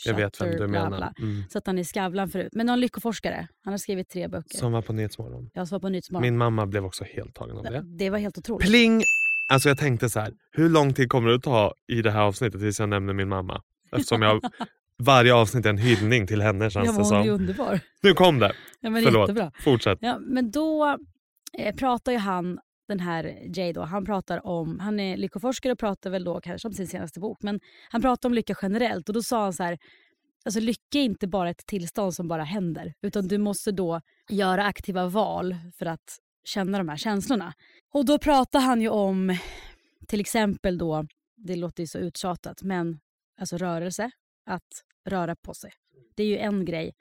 Jag vet vem du bla, menar. bla. Mm. Så att han är Skavlan förut. Men någon lyckoforskare. Han har skrivit tre böcker. Som var på Nyhetsmorgon. Jag svarade på Nyhetsmorgon. Min mamma blev också helt tagen av det. Det var helt otroligt. Pling! Alltså jag tänkte så här, hur lång tid kommer det att ta i det här avsnittet tills jag nämner min mamma? Eftersom jag varje avsnitt är en hyllning till henne Ja, känns men det hon är som. underbar. Nu kom det! Ja, men Förlåt. Jättebra. Fortsätt. Ja, men då eh, pratar ju han, den här Jay då, han pratar om, han är lyckoforskare och pratar väl då kanske om sin senaste bok, men han pratar om lycka generellt och då sa han så här, alltså lycka är inte bara ett tillstånd som bara händer, utan du måste då göra aktiva val för att känna de här känslorna. Och då pratar han ju om, till exempel då, det låter ju så uttjatat, men alltså rörelse, att röra på sig. Det är ju en grej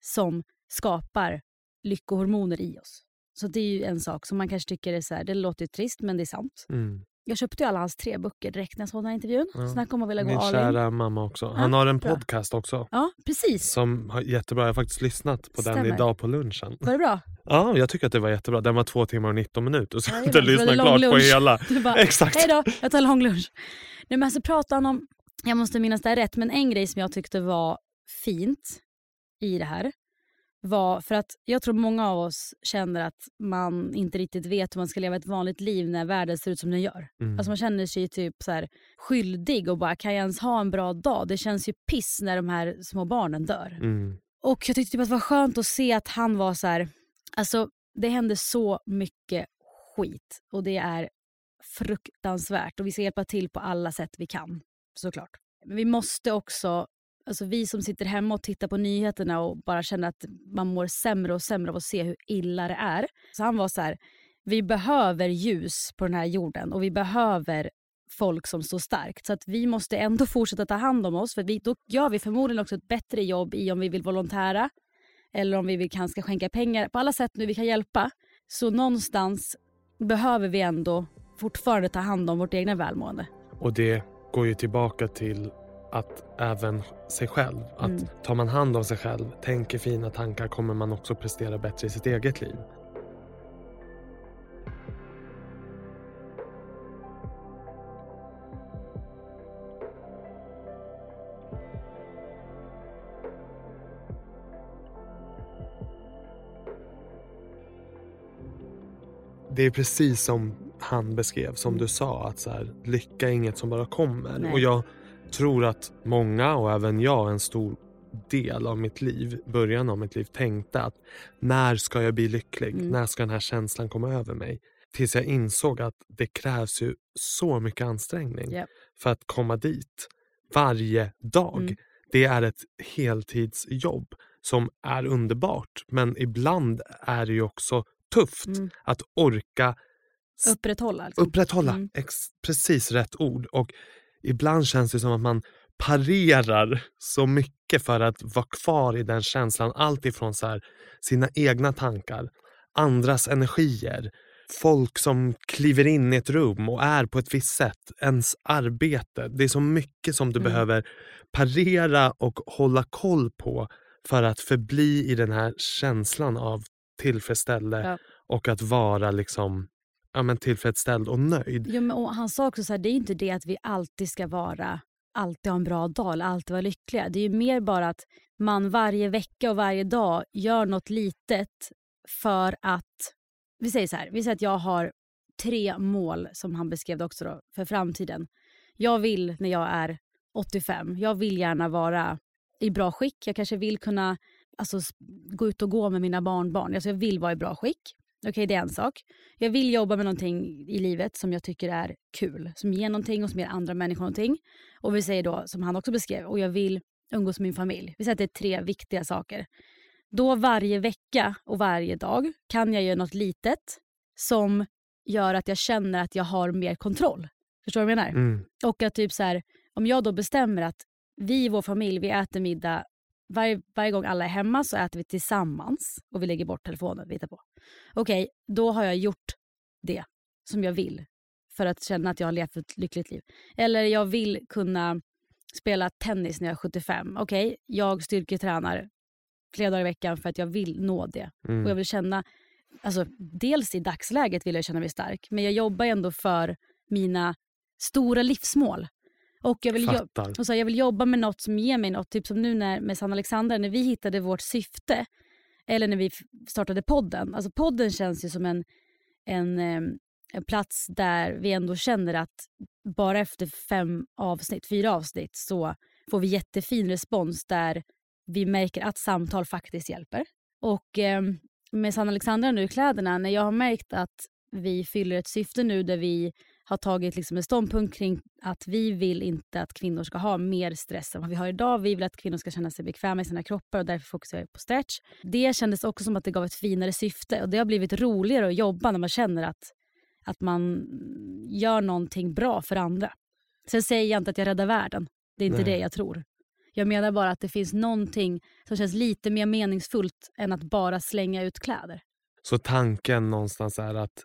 som skapar lyckohormoner i oss. Så det är ju en sak som man kanske tycker är så här, det låter ju trist men det är sant. Mm. Jag köpte ju alla hans tre böcker direkt när jag såg den här intervjun. Ja. Snacka om att vilja gå Min all in. kära mamma också. Han har en bra. podcast också. Ja, precis. Som har jättebra. Jag har faktiskt lyssnat på den Stämmer. idag på lunchen. Var det bra? Ja, jag tycker att det var jättebra. Den var två timmar och 19 minuter så jag har inte så lyssnat klart på lunch. hela. Du bara, Exakt. hej då, jag tar lång lunch. Nej, men så pratar han om, jag måste minnas det här rätt, men en grej som jag tyckte var fint i det här var för att jag tror många av oss känner att man inte riktigt vet hur man ska leva ett vanligt liv när världen ser ut som den gör. Mm. Alltså man känner sig typ så här skyldig och bara kan jag ens ha en bra dag? Det känns ju piss när de här små barnen dör. Mm. Och jag tyckte typ att det var skönt att se att han var så här, alltså det händer så mycket skit och det är fruktansvärt och vi ska hjälpa till på alla sätt vi kan såklart. Men vi måste också, alltså vi som sitter hemma och tittar på nyheterna och bara känner att man mår sämre och sämre av att se hur illa det är. Så han var så här, vi behöver ljus på den här jorden och vi behöver folk som står starkt. Så att vi måste ändå fortsätta ta hand om oss för vi, då gör vi förmodligen också ett bättre jobb i om vi vill volontära eller om vi vill kanske skänka pengar. På alla sätt nu vi kan hjälpa. Så någonstans behöver vi ändå fortfarande ta hand om vårt egna välmående. Och det går ju tillbaka till att även sig själv. Att Mm. tar man hand om sig själv, tänker fina tankar kommer man också prestera bättre i sitt eget liv. Det är precis som han beskrev, som Mm. du sa, att så här, lycka är inget som bara kommer. Nej. Och jag tror att många, och även jag, en stor del av mitt liv, början av mitt liv, tänkte att när ska jag bli lycklig? Mm. När ska den här känslan komma över mig? Tills jag insåg att det krävs ju så mycket ansträngning Japp. för att komma dit varje dag. Mm. Det är ett heltidsjobb som är underbart men ibland är det ju också tufft Mm. att orka Upprätthålla. Liksom. upprätthålla Mm. ex- precis rätt ord. Och ibland känns det som att man parerar så mycket för att vara kvar i den känslan. Allt ifrån så här, sina egna tankar, andras energier, folk som kliver in i ett rum och är på ett visst sätt, ens arbete. Det är så mycket som du Mm. behöver parera och hålla koll på för att förbli i den här känslan av tillfredsställde Ja. och att vara liksom ja, men tillfredsställd och nöjd. Jo, men, och han sa också så här, det är inte det att vi alltid ska vara alltid ha en bra dag eller alltid vara lyckliga. Det är ju mer bara att man varje vecka och varje dag gör något litet för att... Vi säger så här, vi säger att jag har tre mål som han beskrev också då, för framtiden. Jag vill när jag är 85, jag vill gärna vara i bra skick. Jag kanske vill kunna alltså, gå ut och gå med mina barnbarn. Alltså, jag vill vara i bra skick. Okej, det är en sak. Jag vill jobba med någonting i livet som jag tycker är kul. Som ger någonting och som ger andra människor någonting. Och vi säger då, som han också beskrev, och jag vill umgås med min familj. Vi säger att det är tre viktiga saker. Då varje vecka och varje dag kan jag göra något litet som gör att jag känner att jag har mer kontroll. Förstår du vad jag menar? Mm. Och att typ så här, om jag då bestämmer att vi i vår familj vi äter middag varje, varje gång alla är hemma så äter vi tillsammans och vi lägger bort telefonen. Vi hittar på. Okej, då har jag gjort det som jag vill för att känna att jag har levt ett lyckligt liv. Eller jag vill kunna spela tennis när jag är 75. Okej, jag styrketränar flera dagar i veckan för att jag vill nå det. Mm. Och jag vill känna, alltså, dels i dagsläget vill jag känna mig stark, men jag jobbar ändå för mina stora livsmål. Och jag vill, Fattar. och så här, jag vill jobba med något som ger mig något. Typ som nu när, med Sanna Alexander, när vi hittade vårt syfte. Eller när vi startade podden. Alltså podden känns ju som en, en, en plats där vi ändå känner att bara efter fem avsnitt, fyra avsnitt så får vi jättefin respons där vi märker att samtal faktiskt hjälper. Och eh, med Sanna Alexandra nu kläderna, när jag har märkt att vi fyller ett syfte nu där vi har tagit liksom en ståndpunkt kring att vi vill inte att kvinnor ska ha mer stress än vad vi har idag. Vi vill att kvinnor ska känna sig bekväma i sina kroppar och därför fokuserar vi på stretch. Det kändes också som att det gav ett finare syfte och det har blivit roligare att jobba när man känner att, att man gör någonting bra för andra. Sen säger jag inte att jag räddar världen. Det är inte Nej. det jag tror. Jag menar bara att det finns någonting som känns lite mer meningsfullt än att bara slänga ut kläder. Så tanken någonstans är att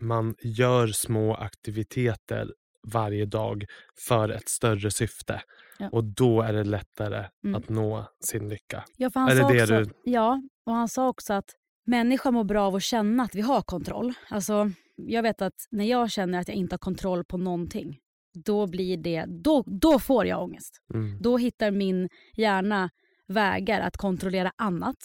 man gör små aktiviteter varje dag för ett större syfte. Ja. Och då är det lättare Mm. att nå sin lycka. Ja, han Är det det också, du- Ja, och han sa också att människan mår bra av att känna att vi har kontroll. Alltså, jag vet att när jag känner att jag inte har kontroll på någonting, då blir det, då, då får jag ångest. Mm. Då hittar min hjärna vägar att kontrollera annat.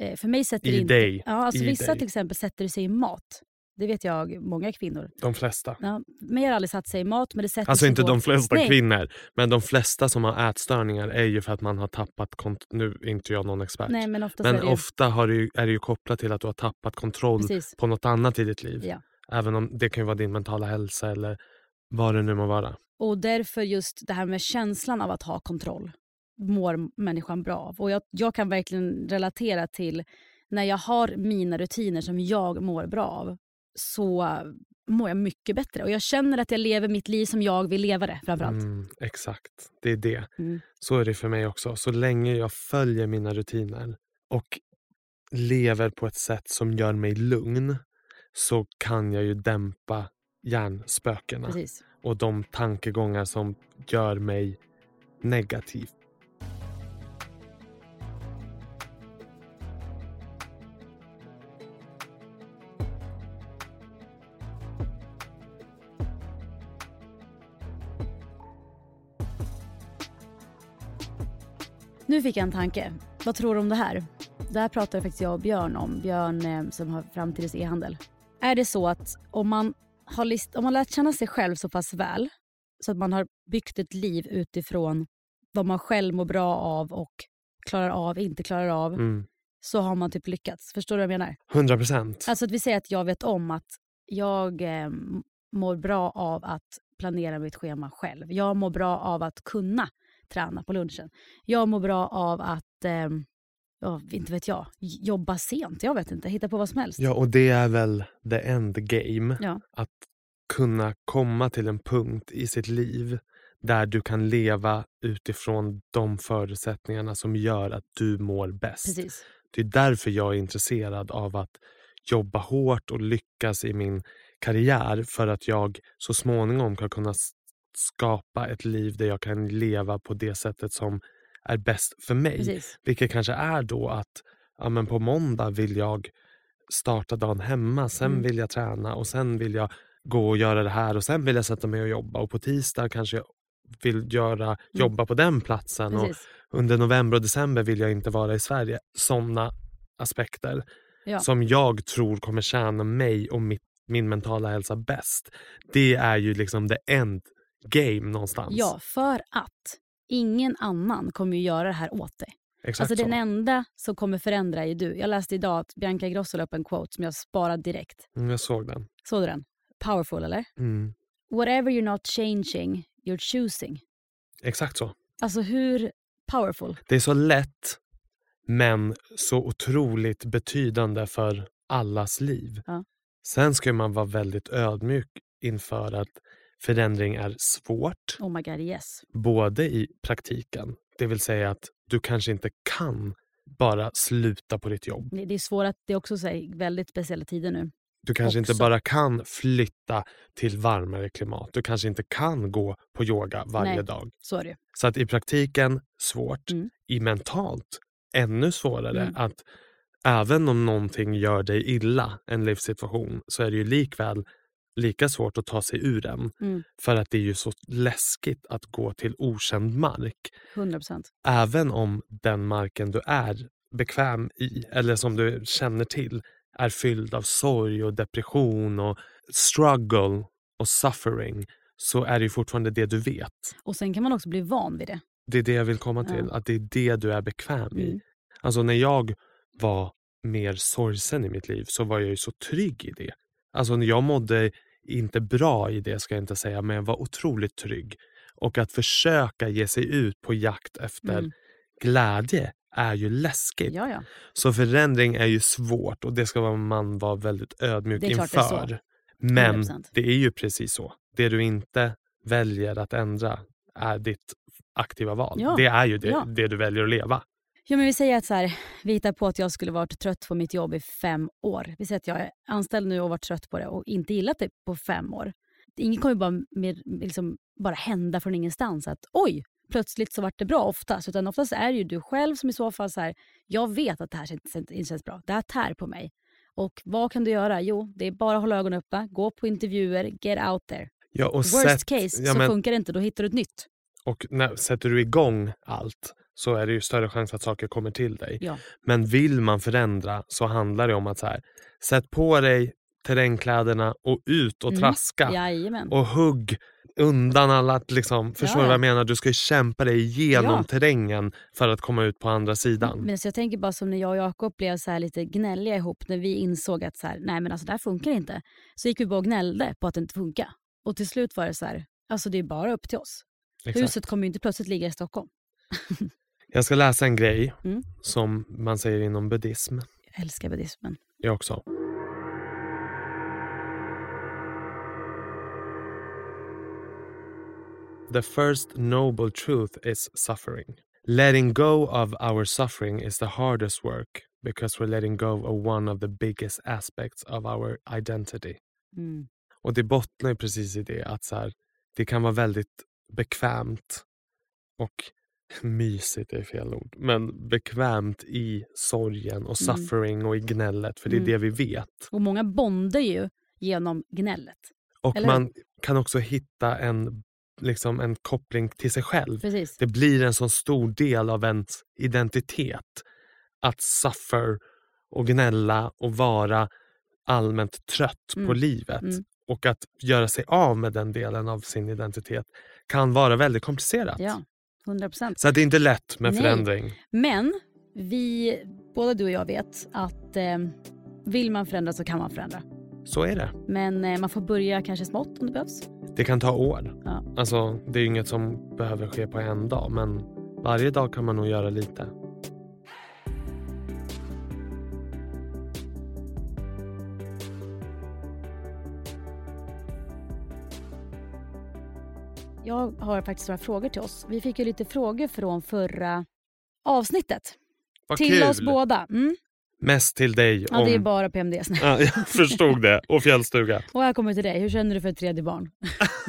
Eh, för mig sätter det I inte... dig. Ja, alltså i vissa dig. till exempel sätter det sig i mat. Det vet jag, många kvinnor. De flesta. Ja, mig har aldrig satt sig i mat, men det sätter Alltså sig inte på... de flesta Nej. kvinnor, men de flesta som har ätstörningar är ju för att man har tappat kont- Nu är inte jag någon expert. Nej, men ofta men är det ju... ofta har det ju, är det ju kopplat till att du har tappat kontroll Precis. på något annat i ditt liv. Ja. Även om det kan ju vara din mentala hälsa eller vad det nu må vara. Och därför just det här med känslan av att ha kontroll mår människan bra av. Och jag, jag kan verkligen relatera till när jag har mina rutiner som jag mår bra av så mår jag mycket bättre. Och jag känner att jag lever mitt liv som jag vill leva det framförallt. Mm, exakt, det är det. Mm. Så är det för mig också. Så länge jag följer mina rutiner och lever på ett sätt som gör mig lugn så kan jag ju dämpa hjärnspökena Precis. och de tankegångar som gör mig negativ. Nu fick jag en tanke. Vad tror du om det här? Det här pratade faktiskt jag och Björn om. Björn eh, som har Framtidens e-handel. Är det så att om man har list- om man lärt känna sig själv så pass väl så att man har byggt ett liv utifrån vad man själv mår bra av och klarar av, inte klarar av, Mm. så har man typ lyckats. Förstår du vad jag menar? 100 procent. Alltså att vi säger att jag vet om att jag eh, mår bra av att planera mitt schema själv. Jag mår bra av att kunna träna på lunchen. Jag mår bra av att, eh, ja, inte vet jag, jobba sent. Jag vet inte, hitta på vad som helst. Ja, och det är väl the end game. Ja. Att kunna komma till en punkt i sitt liv där du kan leva utifrån de förutsättningarna som gör att du mår bäst. Precis. Det är därför jag är intresserad av att jobba hårt och lyckas i min karriär för att jag så småningom kan kunna skapa ett liv där jag kan leva på det sättet som är bäst för mig. Precis. Vilket kanske är då att ja, men på måndag vill jag starta dagen hemma, sen Mm. vill jag träna och sen vill jag gå och göra det här och sen vill jag sätta mig och jobba och på tisdag kanske jag vill göra, jobba på den platsen och Precis. under november och december vill jag inte vara i Sverige. Sådana aspekter Ja. som jag tror kommer tjäna mig och mitt, min mentala hälsa bäst. Det är ju liksom the end game någonstans. ja, för att ingen annan kommer ju göra det här åt dig. Exakt Alltså så. den enda som kommer förändra är du. Jag läste idag att Bianca Ingrosso la upp en quote som jag sparade direkt. Mm, jag såg den. Såg du den? Powerful eller? Mm. Whatever you're not changing, you're choosing. Exakt så. Alltså hur powerful? Det är så lätt men så otroligt betydande för allas liv. Ja. Sen ska man vara väldigt ödmjuk inför att förändring är svårt. Oh my god yes. både i praktiken, det vill säga att du kanske inte kan bara sluta på ditt jobb. Det är svårt att det är också så här, väldigt speciella tider nu. Du kanske inte Också. bara kan flytta till varmare klimat. Du kanske inte kan gå på yoga varje Nej. dag. Så är det. Så att i praktiken, svårt. Mm. I mentalt, ännu svårare. Mm. att Även om någonting gör dig illa, en livssituation, så är det ju likväl lika svårt att ta sig ur den. Mm. För att det är ju så läskigt att gå till okänd mark. 100 procent. även om den marken du är bekväm i eller som du känner till är fylld av sorg och depression och struggle och suffering så är det ju fortfarande det du vet. Och sen kan man också bli van vid det. Det är det jag vill komma till, Ja. att det är det du är bekväm i. Mm. Alltså när jag var mer sorgsen i mitt liv så var jag ju så trygg i det. Alltså jag mådde inte bra i det ska jag inte säga, men jag var otroligt trygg. Och att försöka ge sig ut på jakt efter Mm. glädje är ju läskigt. Ja, ja. Så förändring är ju svårt och det ska man vara väldigt ödmjuk klart det inför. Men 100%. det är ju precis så. Det du inte väljer att ändra är ditt aktiva val. Ja. Det är ju det, det du väljer att leva. Ja, men vi säger att så här, vi hittar på att jag skulle varit trött på mitt jobb i fem år. Vi säger att jag är anställd nu och varit trött på det och inte gillat det på fem år. Ingen kommer bara, med, liksom, bara hända från ingenstans att oj, plötsligt så vart det bra oftast. Utan oftast är det ju du själv som i så fall så här, jag vet att det här inte känns bra. Det här tär på mig. Och vad kan du göra? Jo, det är bara att hålla ögonen öppna, gå på intervjuer, get out there. Ja, Worst sätt- case ja, så men- funkar det inte, då hittar du ett nytt. Och när, sätter du igång allt så är det ju större chans att saker kommer till dig. Ja. Men vill man förändra så handlar det om att så här, sätt på dig terrängkläderna och ut och Mm. traska. Jajamän. Och hugg undan alla... Liksom, förstår Ja, du vad ja. jag menar? Du ska ju kämpa dig igenom Ja. terrängen för att komma ut på andra sidan. Men så jag tänker bara som när jag och Jakob blev så lite gnälliga ihop när vi insåg att så här, nej men alltså det här funkar inte. Så gick vi bara och gnällde på att det inte funkar. Och till slut var det så här, alltså det är bara upp till oss. Exakt. Huset kommer ju inte plötsligt ligga i Stockholm. Jag ska läsa en grej Mm. som man säger inom buddhism. Jag älskar buddhismen. Jag också. The first noble truth is suffering. Letting go of our suffering is the hardest work because we're letting go of one of the biggest aspects of our identity. Mm. Och det bottnar precis i det att så här, det kan vara väldigt bekvämt och mysigt är fel ord, men bekvämt i sorgen och Mm. suffering och i gnället för det är Mm. det vi vet. Och många bondar ju genom gnället. Och Eller man kan också hitta en, liksom en koppling till sig själv. Precis. Det blir en så stor del av ens identitet att suffer och gnälla och vara allmänt trött på Mm. livet. Mm. Och att göra sig av med den delen av sin identitet kan vara väldigt komplicerat. Ja, 100 procent. Så att det är inte lätt med Nej. förändring. Men vi, både du och jag vet att eh, vill man förändra så kan man förändra. Så är det. Men eh, man får börja kanske smått om det behövs. Det kan ta år. Ja. Alltså, det är inget som behöver ske på en dag men varje dag kan man nog göra lite. Jag har faktiskt några frågor till oss. Vi fick ju lite frågor från förra avsnittet. Vad till kul! oss båda. Mm. Mest till dig. Ja, om... det är bara PMDS. ja, jag förstod det. Och fjällstuga. Och här kommer till dig. Hur känner du för ett tredje barn?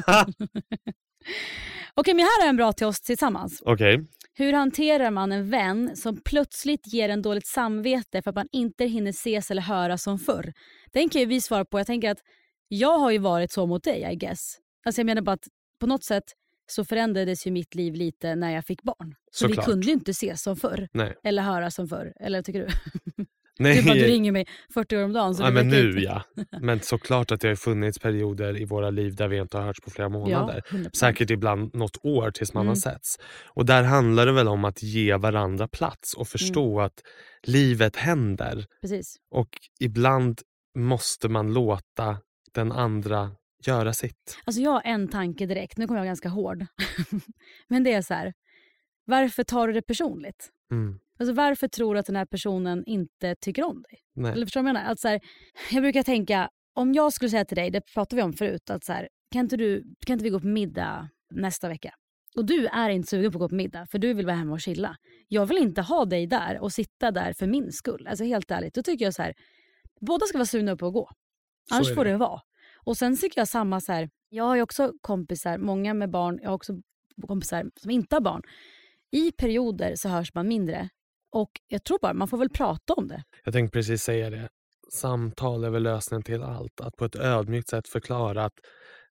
Okej, men här är en bra till oss tillsammans. Okej. Hur hanterar man en vän som plötsligt ger en dåligt samvete för att man inte hinner ses eller höra som förr? Den kan ju vi svara på. Jag tänker att jag har ju varit så mot dig, I guess. Alltså jag menar bara att på något sätt så förändrades ju mitt liv lite när jag fick barn. Så Såklart. vi kunde ju inte ses som förr. Nej. Eller höra som förr. Eller tycker du? Nej. Du, bara, du ringer mig 40 år om dagen. Så ja, men nu inte. ja. Men såklart att det har funnits perioder i våra liv där vi inte har hörts på flera månader. Ja, 100%. Säkert ibland något år tills man Mm. har setts. Och där handlar det väl om att ge varandra plats och förstå Mm. att livet händer. Precis. Och ibland måste man låta den andra göra sitt. Alltså jag har en tanke direkt. Nu kommer jag ganska hård. men det är så här. Varför tar du det personligt? Mm. Alltså varför tror du att den här personen inte tycker om dig? Nej. Eller förstår du vad jag menar? Att så här, jag brukar tänka, om jag skulle säga till dig, det pratade vi om förut, att så här, kan, inte du, kan inte vi gå på middag nästa vecka? Och du är inte sugen på att gå på middag för du vill vara hemma och chilla. Jag vill inte ha dig där och sitta där för min skull. Alltså helt ärligt, då tycker jag så här, båda ska vara sugna på att gå. Så Annars får det vara. Och sen tycker jag samma så här, jag har ju också kompisar, många med barn, jag har också kompisar som inte har barn. I perioder så hörs man mindre. Och jag tror bara, man får väl prata om det. Jag tänkte precis säga det. Samtal är väl lösningen till allt. Att på ett ödmjukt sätt förklara att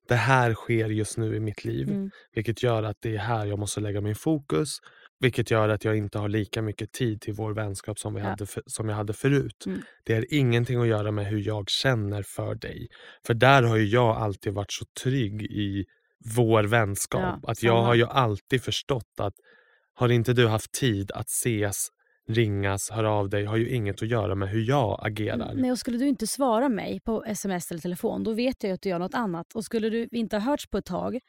det här sker just nu i mitt liv. Mm. Vilket gör att det är här jag måste lägga min fokus. Vilket gör att jag inte har lika mycket tid till vår vänskap som, vi Ja. hade, för, som jag hade förut. Mm. Det är ingenting att göra med hur jag känner för dig. För där har ju jag alltid varit så trygg i vår vänskap. Ja, att jag samma. har ju alltid förstått att har inte du haft tid att ses, ringas, höra av dig har ju inget att göra med hur jag agerar. Nej, och skulle du inte svara mig på sms eller telefon, då vet jag ju att du gör något annat. Och skulle du inte ha hörts på ett tag,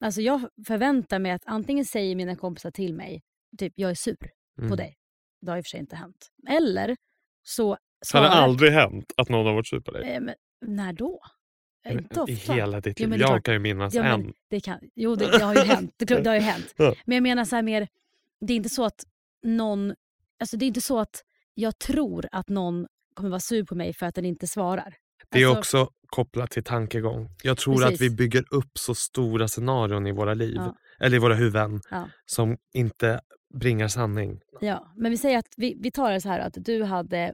alltså jag förväntar mig att antingen säger mina kompisar till mig, typ jag är sur på Mm. dig. Det har i och för sig inte hänt. Eller så Har svarar... det aldrig hänt att någon har varit sur på dig? Eh, men, när då? Eh, Inte ofta. I hela ditt Jo, liv? är jag klart- kan ju minnas Ja, en. det kan, jo, det, det har ju hänt. Det, det har ju hänt. Men jag menar så här mer, det är inte så att någon, alltså det är inte så att jag tror att någon kommer vara sur på mig för att den inte svarar. Det är Alltså, också kopplat till tankegång. Jag tror att Precis. vi bygger upp så stora scenarion i våra liv, Ja. Eller i våra huvuden, Ja. som inte bringar sanning. Ja, men vi säger att vi, vi tar det så här att du hade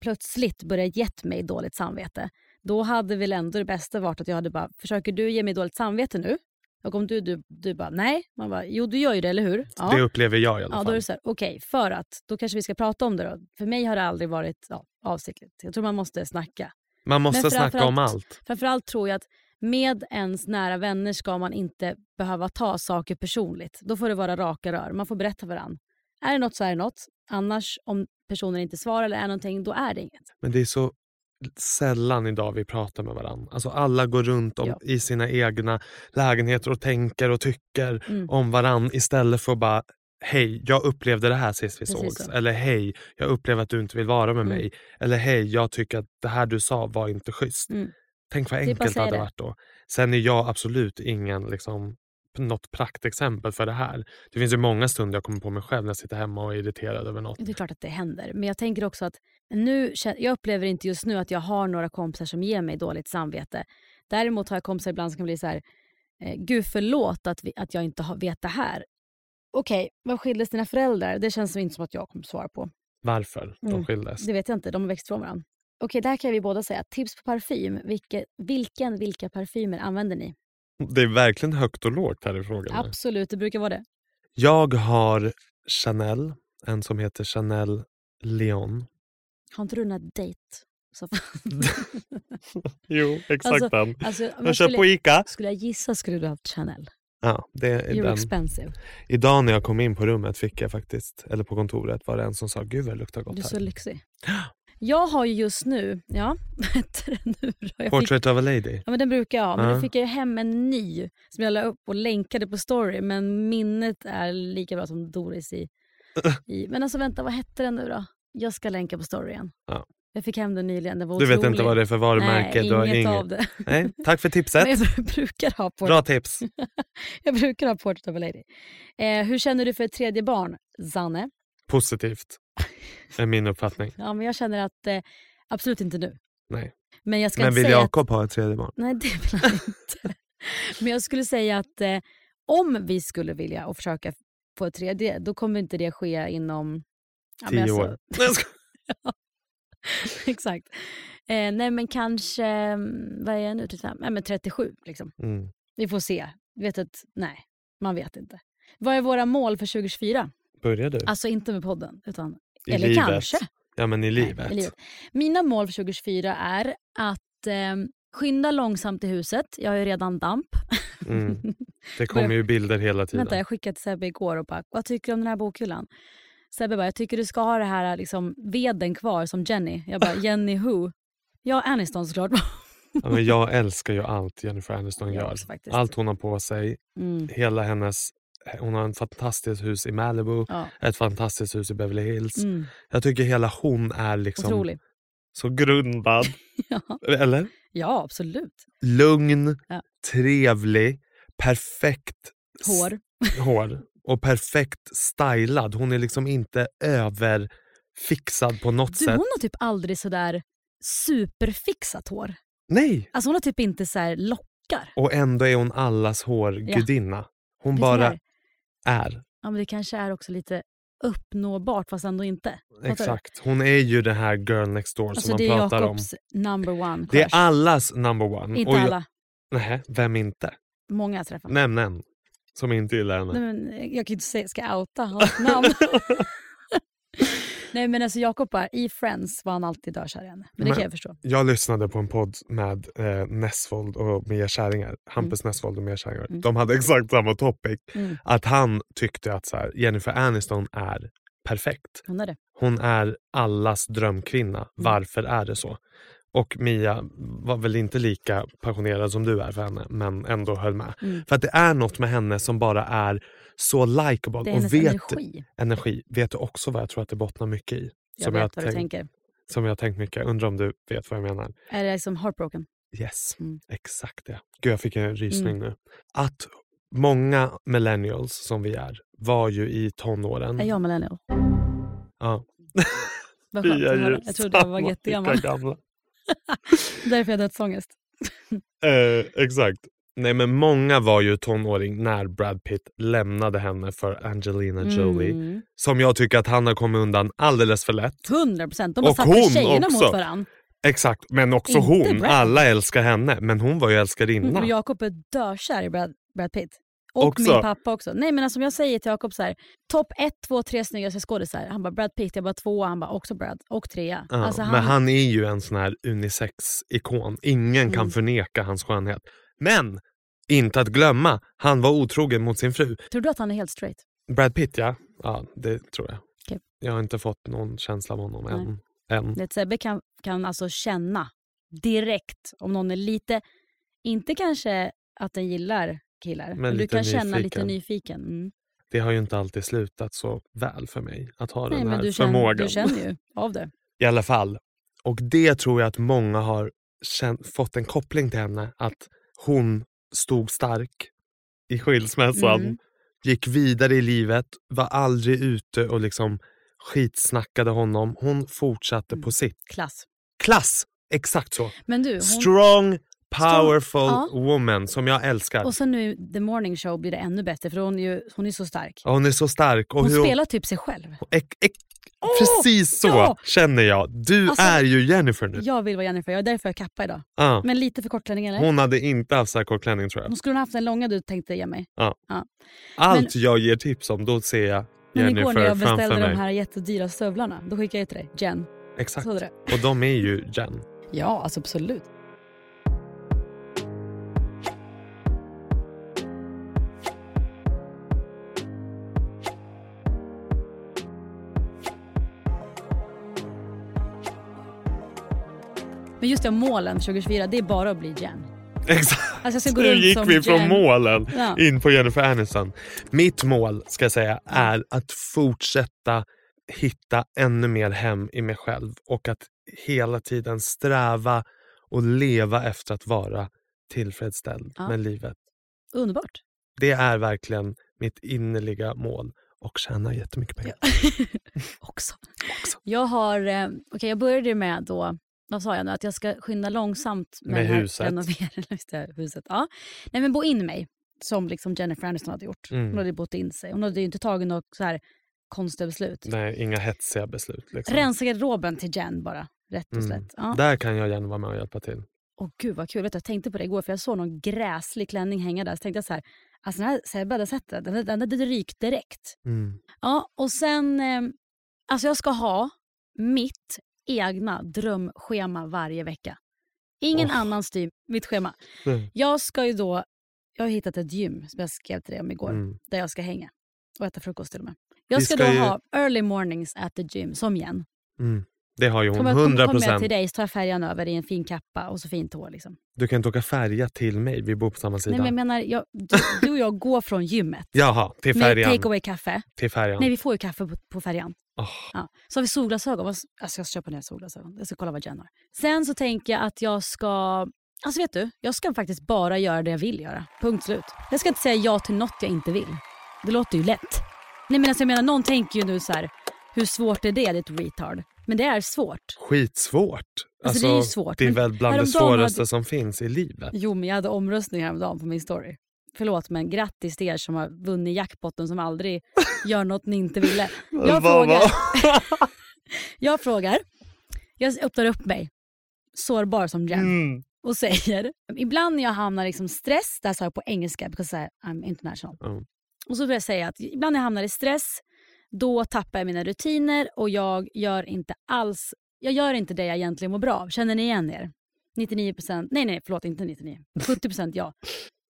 plötsligt börjat gett mig dåligt samvete. Då hade väl ändå det bästa varit att jag hade bara, försöker du ge mig dåligt samvete nu? Och om du, du, du bara, nej. Man bara, jo du gör ju det, eller hur? Det upplever jag i alla Ja, då är fall. det så här, okej, för att då kanske vi ska prata om det då. För mig har det aldrig varit ja, avsiktligt. Jag tror man måste snacka. Man måste snacka om allt. Framförallt tror jag att med ens nära vänner ska man inte behöva ta saker personligt. Då får det vara raka rör. Man får berätta för varandra. Är det något så är det något. Annars om personen inte svarar eller är någonting, då är det inget. Men det är så sällan idag vi pratar med varandra. Alltså alla går runt om Ja. i sina egna lägenheter och tänker och tycker Mm. om varandra istället för att bara Hej, jag upplevde det här sist vi Precis sågs. så. Eller hej, jag upplever att du inte vill vara med Mm. mig. Eller hej, jag tycker att det här du sa var inte schysst. Mm. Tänk vad enkelt det hade det. varit då. Sen är jag absolut ingen liksom, något praktexempel för det här. Det finns ju många stunder jag kommer på mig själv när jag sitter hemma och är irriterad över något. Det är klart att det händer. Men jag tänker också att nu, jag upplever inte just nu att jag har några kompisar som ger mig dåligt samvete. Däremot har jag kompisar ibland som kan bli så här, eh, gud förlåt att, vi, att jag inte vet det här. Okej, vad skildes dina föräldrar? Det känns som inte som att jag kommer svara på. Varför de Mm. skildes. Det vet jag inte, de har växt från varandra. Okej, där kan vi båda säga. Tips på parfym. Vilke, vilken, vilka parfymer använder ni? Det är verkligen högt och lågt här i frågan. Absolut, det brukar vara det. Jag har Chanel, en som heter Chanel Leon. Har inte du den här date? Jo, exakt Alltså, den. alltså, Jag köper på Ica. skulle jag gissa skulle du ha haft Chanel. Ja, det är You're den. expensive. Idag när jag kom in på rummet fick jag faktiskt, eller på kontoret var det en som sa gud vad det luktar gott Du är så lyxig. Jag har ju just nu, ja, vad heter det nu då? Portrait of a lady. ja, men den brukar jag ha, men Ja. nu fick jag hem en ny som jag la upp och länkade på story. Men minnet är lika bra som Doris i. i. Men alltså vänta, vad hette den nu då? Jag ska länka på storyn. Ja. Jag fick hem den nyligen. Den var Du otrolig. vet inte vad det är för varumärke? Nej, inget inget. av det. Nej, tack för tipset. Men jag brukar ha Bra tips. jag brukar ha Portrait of a Lady. Eh, hur känner du för ett tredje barn, Zanne? Positivt. är min uppfattning. Ja, men jag känner att eh, absolut inte nu. Nej. Men jag ska Men vill säga att Jakob ha ett tredje barn? Nej, det vill han inte. Men jag skulle säga att eh, om vi skulle vilja och försöka få ett tredje, då kommer inte det ske inom... Ja, Tio alltså- år. Skojar. Exakt. Eh, nej, men kanske... mm, Vad är jag nu? 35? Nej, men 37. Liksom. Mm. Vi får se. Vet att, nej, man vet inte. Vad är våra mål för 2024? Börjar du? Alltså inte med podden, utan... I eller livet? kanske. Ja, men i Nej, livet. i livet. Mina mål för 2024 är att eh, skynda långsamt i huset. Jag har ju redan damp. Mm. Det kommer ju bilder hela tiden. Vänta, jag skickade till Sebbe igår och bara, vad tycker du om den här bokhyllan? Sebbe bara, jag tycker du ska ha det här liksom, veden kvar som Jenny. Jag bara, Jenny who? Ja, Aniston såklart. Ja, men jag älskar ju allt Jennifer Aniston gör. Allt hon har på sig. Mm, Hela hennes... Hon har ett fantastiskt hus i Malibu. ja. Ett fantastiskt hus i Beverly Hills. mm, Jag tycker hela hon är liksom otrolig. så grundad. Ja. Eller? ja, absolut. Lugn, Ja. trevlig, perfekt Hår. hår och perfekt stylad. Hon är liksom inte överfixad på något Du, sätt. hon har typ aldrig sådär superfixat hår. Nej! Alltså hon har typ inte så här lockar. Och ändå är hon allas hårgudinna. Hon bara? Är. Ja, men det kanske är också lite uppnåbart fast ändå inte. Fattar du? Exakt. Hon är ju det här girl next door Alltså som det man är pratar om. Jakobs number one Det är crush. allas number one. Inte jag- alla. Nej, vem inte? Många jag träffat. Nämn en som inte gillar henne. Nej, men jag kan ju inte säga, ska outa hans namn? Nej men alltså Jakob bara, i Friends var han alltid dörskär i henne. Men det Men- kan jag förstå. Jag lyssnade på en podd med eh, Nessvold och Mia Skäringer. Hampus Nessvold och Mia Skäringer. Mm. De hade exakt samma topic. Mm. Att han tyckte att så här, Jennifer Aniston är perfekt. Hon är det. Hon är allas Mm. drömkvinna. Varför är det så? Och Mia var väl inte lika passionerad som du är för henne men ändå höll med. Mm. För att det är något med henne som bara är så likeable. Det är och vet, energi. energi. Vet du också vad jag tror att det bottnar mycket i? Jag som, vet jag vad du tänkt- tänker. som jag har tänkt mycket. Undrar om du vet vad jag menar? Är det liksom heartbroken? Yes, Mm. exakt det. Gud, jag fick en rysning nu. Att många millennials som vi är var ju i tonåren. Är jag millennial? Ja, Vad skönt att höra. Jag trodde jag var jättegammal. Därför jag har dödsångest. Eh, exakt. Nej men många var ju tonåring när Brad Pitt lämnade henne för Angelina Jolie. Mm. Som jag tycker att han har kommit undan alldeles för lätt. 100 procent. De har Och satt hon tjejerna också. mot varandra. Exakt, men också Inte hon. Brad. Alla älskar henne, men hon var ju Mm. älskarinna. Och Jakob är dökär i Brad, Brad Pitt. Och Också. min pappa också. Nej men alltså om jag säger till Jakob så här, topp ett, två, tre snyggaste skådisar. Han bara Brad Pitt, jag bara två, han bara också Brad och trea. Ja, alltså, Men han är ju en sån här unisex-ikon. Ingen kan Mm. förneka hans skönhet. Men, inte att glömma, han var otrogen mot sin fru. Tror du att han är helt straight? Brad Pitt ja, ja det tror jag. Okej. Jag har inte fått någon känsla av honom Nej. än. än. Det Sebbe kan, kan alltså känna direkt om någon är lite, inte kanske att den gillar killar, men, du lite kan känna lite nyfiken. nyfiken. Mm. Det har ju inte alltid slutat så väl för mig att ha Nej, den men här du känner, förmågan. du känner ju av det. I alla fall. Och det tror jag att många har känt, fått en koppling till henne. Att hon stod stark i skilsmässan, Mm. gick vidare i livet, var aldrig ute och liksom skitsnackade honom. Hon fortsatte Mm. på sitt. Klass. Klass! Exakt så. Men du, hon, Strong, powerful ja. woman som jag älskar. och så nu The Morning Show blir det ännu bättre för hon är ju hon är så stark. Ja, hon är så stark. Och Hon spelar typ sig själv. Ek, ek, Åh, precis så ja! känner jag. Du Alltså, är ju Jennifer nu. Jag vill vara Jennifer, jag är därför jag kappar idag. Ja. Men lite för kort klänning eller? Hon hade inte haft så här kort klänning tror jag. Hon skulle ha haft den långa du tänkte ge mig. Allt jag ger tips om, då ser jag Men igår när Jennifer jag framför beställde mig. de här jättedyra stövlarna, då skickade jag till dig. Jen. Exakt. Och de är ju Jen. Ja, alltså absolut. Men just det, målen 2024, det är bara att bli Jen. Exakt. Alltså Nu gick vi från Jen. målen Ja. in på Jennifer Aniston. Mitt mål ska jag säga är att fortsätta hitta ännu mer hem i mig själv och att hela tiden sträva och leva efter att vara tillfredsställd Ja. med livet. Underbart. Det är verkligen mitt innerliga mål. Och tjäna jättemycket pengar. Också. Också. Jag har, eh, okej jag började med då, vad sa jag nu, att jag ska skynda långsamt med, Med huset. huset. Ja. Nej men bo in mig, som liksom Jennifer Aniston hade gjort. Mm. Hon hade bott in sig. Hon hade inte tagit något så här konstiga beslut. Nej, inga hetsiga beslut. Liksom. Rensa garderoben till Jen bara, rätt och Mm. slätt. Ja. Där kan jag gärna vara med och hjälpa till. Åh gud vad kul. Vet du, jag tänkte på det igår för jag såg någon gräslig klänning hänga där. Så tänkte jag så här, alltså den här Sebbe hade sett den, den, den hade rykt direkt. Mm. Ja, och sen, eh, alltså jag ska ha mitt egna drömschema varje vecka. Ingen Åh. annan styr mitt schema. Mm. Jag ska ju då, jag har hittat ett gym som jag skrev till dig om igår, Mm. där jag ska hänga och äta frukost till och med. Jag ska, ska då ju- ha early mornings at the gym, som Jen. Mm. Det har ju hon, Kommer jag, 100 kommer jag till dig så tar jag färjan över i en fin kappa och så fint hår. Liksom. Du kan inte åka färja till mig, vi bor på samma sida. Nej, men jag menar, jag, du, du och jag går från gymmet Jaha, till med färjan. take away kaffe. Till färjan. Nej, vi får ju kaffe på, på färjan. Åh, Ja. Så har vi solglasögon. Alltså jag ska köpa nya solglasögon. Jag ska kolla vad Jen har. Sen så tänker jag att jag ska... Alltså vet du, jag ska faktiskt bara göra det jag vill göra. Punkt slut. Jag ska inte säga ja till något jag inte vill. Det låter ju lätt. Nej men alltså jag menar, någon tänker ju nu så här, hur svårt är det ditt retard? Men det är svårt. skitsvårt. Alltså, det är svårt, Det är väl bland det svåraste hade- som finns i livet. Jo men jag hade omröstning häromdagen på min story. Förlåt men grattis till er som har vunnit jackpotten som aldrig gör något ni inte ville. Jag frågar, jag frågar, jag öppnar upp mig, sårbar som Jen. Mm. och säger, ibland när jag hamnar i liksom stress, det här sa jag på engelska because I'm international. Mm. Och så vill jag säga att ibland när jag hamnar i stress, då tappar jag mina rutiner och jag gör inte alls, jag gör inte det jag egentligen mår bra av. Känner ni igen er? 99%, nej nej förlåt inte 99, 70% ja.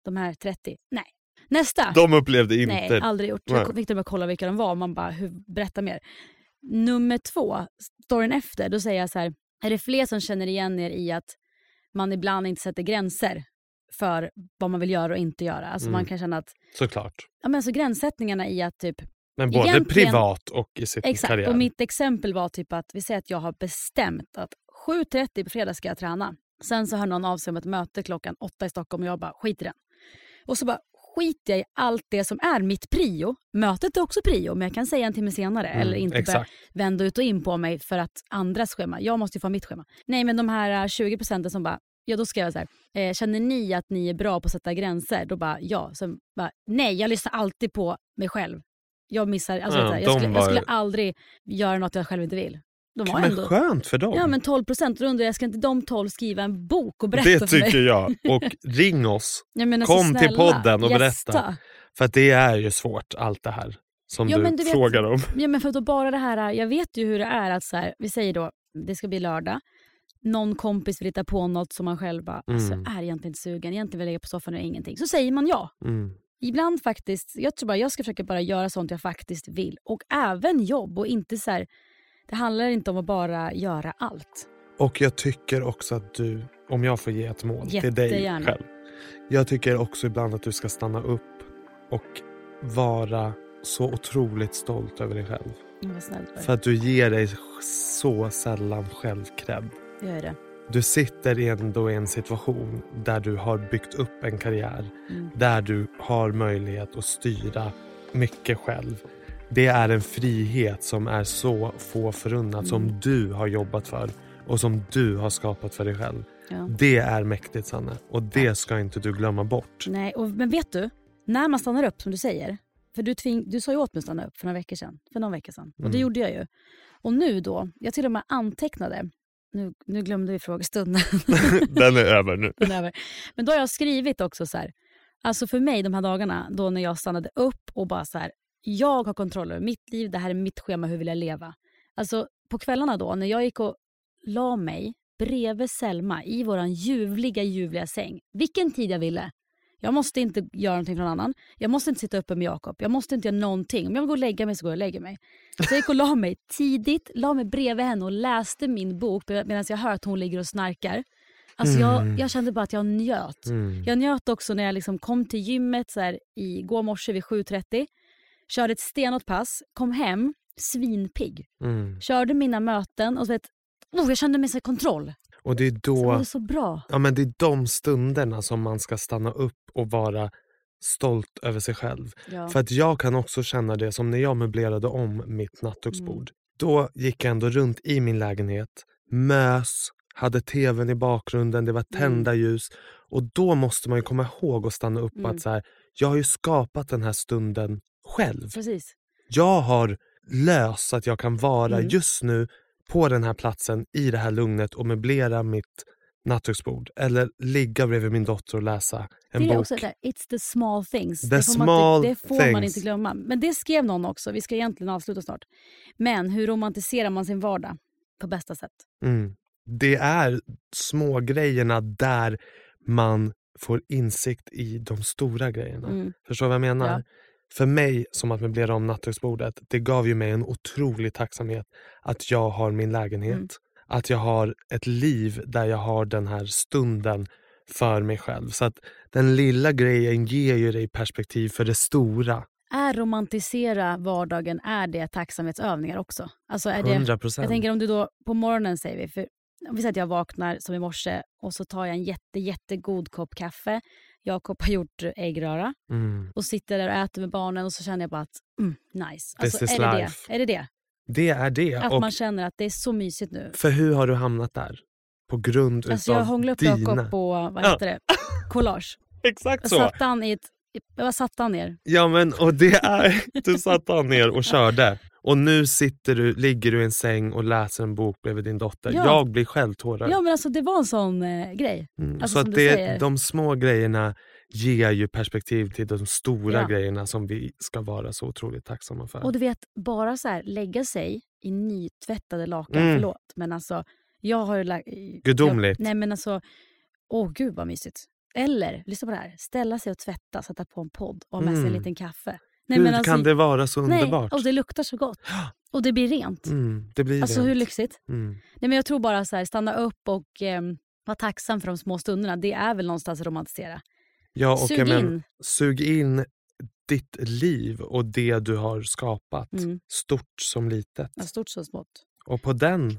De här 30, nej. Nästa! De upplevde inte... Nej, aldrig gjort. Nej. Jag fick till och kolla vilka de var man bara, hur, berätta mer. Nummer två, storyn efter, då säger jag så här, är det fler som känner igen er i att man ibland inte sätter gränser för vad man vill göra och inte göra? Alltså Mm. man kan känna att, Såklart. ja men alltså gränssättningarna i att typ, Men både Egentligen- privat och i sitt exakt, karriär. och mitt exempel var typ att, vi säger att jag har bestämt att 7.30 på fredag ska jag träna. Sen så hör någon av sig om ett möte klockan åtta i Stockholm och jag bara, skit i den. Och så bara skiter jag i allt det som är mitt prio. Mötet är också prio, men jag kan säga en timme senare. Mm, eller inte börja exakt. vända ut och in på mig för att andras schema. Jag måste ju få mitt schema. Nej, men de här eh, 20 procenten som bara, ja då ska jag så här, eh, känner ni att ni är bra på att sätta gränser? Då bara ja. Sen bara, nej, jag lyssnar alltid på mig själv. Jag missar, alltså, Ja, vet jag, skulle, var- jag skulle aldrig göra något jag själv inte vill. De var Men ändå, skönt för dem. ja men 12 procent. Då undrar jag, ska inte de 12 skriva en bok och berätta det för mig? tycker jag. Och ring oss. Alltså, Kom till snälla, podden och berätta. gästa. För att det är ju svårt allt det här. Som Ja, du, du vet- frågar om. Ja, men för att bara det här, jag vet ju hur det är att så här, vi säger då, det ska bli lördag. Någon kompis vill hitta på något som man själv bara, alltså, Mm. jag är egentligen inte sugen, egentligen vill jag ligga på soffan och ingenting. Så säger man ja. Mm. Ibland faktiskt, jag tror bara jag ska försöka bara göra sånt jag faktiskt vill. Och även jobb och inte så här, det handlar inte om att bara göra allt. Och jag tycker också att du, om jag får ge ett mål till dig själv. Jag tycker också ibland att du ska stanna upp och vara så otroligt stolt över dig själv. Mm, För att du ger dig så sällan själv cred. Jag gör det. Du sitter ändå i en situation där du har byggt upp en karriär. Mm. Där du har möjlighet att styra mycket själv. Det är en frihet som är så få förunnat Mm. som du har jobbat för och som du har skapat för dig själv. Ja. Det är mäktigt Sanne och det ska inte du glömma bort. Nej, och, men vet du? När man stannar upp som du säger. För du, tving, du sa ju åt mig att stanna upp för några veckor sedan. För någon vecka sedan. Och det Mm. gjorde jag ju. Och nu då, jag till och med antecknade. Nu, nu glömde vi frågestunden. Den är över nu. Den är över. Men då har jag skrivit också så här. Alltså för mig de här dagarna då när jag stannade upp och bara så här. Jag har kontroll över mitt liv, det här är mitt schema, hur vill jag leva? Alltså på kvällarna då när jag gick och la mig bredvid Selma i våran ljuvliga, ljuvliga säng. Vilken tid jag ville. Jag måste inte göra någonting för någon annan. Jag måste inte sitta uppe med Jakob. Jag måste inte göra någonting. Om jag vill gå och lägga mig så går jag och lägger mig. Så jag gick och la mig tidigt, la mig bredvid henne och läste min bok medan jag hör att hon ligger och snarkar. Alltså jag, Mm. jag kände bara att jag njöt. Mm. Jag njöt också när jag liksom kom till gymmet så här, igår morse vid 7.30. Körde ett stenhårt pass, kom hem svinpigg. Mm. Körde mina möten och så vet, oh, jag kände mig i kontroll. Och det är då, det så bra. ja men det är de stunderna som man ska stanna upp och vara stolt över sig själv. Ja. För att jag kan också känna det som när jag möblerade om mitt nattduksbord. Då gick jag ändå runt i min lägenhet, mös, hade tvn i bakgrunden, det var tända ljus. Och då måste man ju komma ihåg att stanna upp Mm. att så här, jag har ju skapat den här stunden själv. Precis. Jag har löst så att jag kan vara Mm. just nu på den här platsen i det här lugnet och möblera mitt nattduksbord. Eller ligga bredvid min dotter och läsa en det är bok. också där, it's the small things. The det får, man, inte, det får man inte glömma. Men det skrev någon också, vi ska egentligen avsluta snart. Men hur romantiserar man sin vardag på bästa sätt? Mm. Det är små grejerna där man får insikt i de stora grejerna. Mm. Förstår du vad jag menar? Ja. För mig som att möblera om nattduksbordet, det gav ju mig en otrolig tacksamhet att jag har min lägenhet. Mm. Att jag har ett liv där jag har den här stunden för mig själv. Så att den lilla grejen ger ju dig perspektiv för det stora. Är romantisera vardagen, är det tacksamhetsövningar också? Alltså är det, 100 procent. jag tänker om du då på morgonen säger vi, för om vi säger att jag vaknar som i morse och så tar jag en jätte, jättegod kopp kaffe. Jakob har gjort äggröra Mm. och sitter där och äter med barnen och så känner jag bara att mm, nice. This is är, det life. det? är det det? Det är det. Att Och man känner att det är så mysigt nu. För hur har du hamnat där? På grund Alltså jag utav hånglade upp dina... Jakob på, vad heter det, collage. Exakt Jag så. satte han i ett, jag satte han ner. Ja men och det är, du satte han ner och körde. Och nu sitter du, ligger du i en säng och läser en bok bredvid din dotter. Ja. Jag blir själv tårögd. Ja men alltså det var en sån eh, grej. Mm. alltså, så att det, de små grejerna ger ju perspektiv till de stora Ja. grejerna som vi ska vara så otroligt tacksamma för. Och du vet, bara så här lägga sig i nytvättade lakan, Mm. förlåt. Men alltså, jag har ju lagt... Gudomligt. Jag, nej men alltså, åh gud vad mysigt. Eller, lyssna på det här, ställa sig och tvätta, sätta på en podd och ha med sig en Mm. liten kaffe. Nej, hur men alltså, kan det vara så nej, underbart? och det luktar så gott. Och det blir rent. Mm, det blir Alltså rent. hur lyxigt? Mm. Nej, men jag tror bara så här, stanna upp och ehm, vara tacksam för de små stunderna. Det är väl någonstans att romantisera. Ja, och Sug men, in. sug in ditt liv och det du har skapat. Mm. Stort som litet. Ja, Stort som smått. Och på den Mm.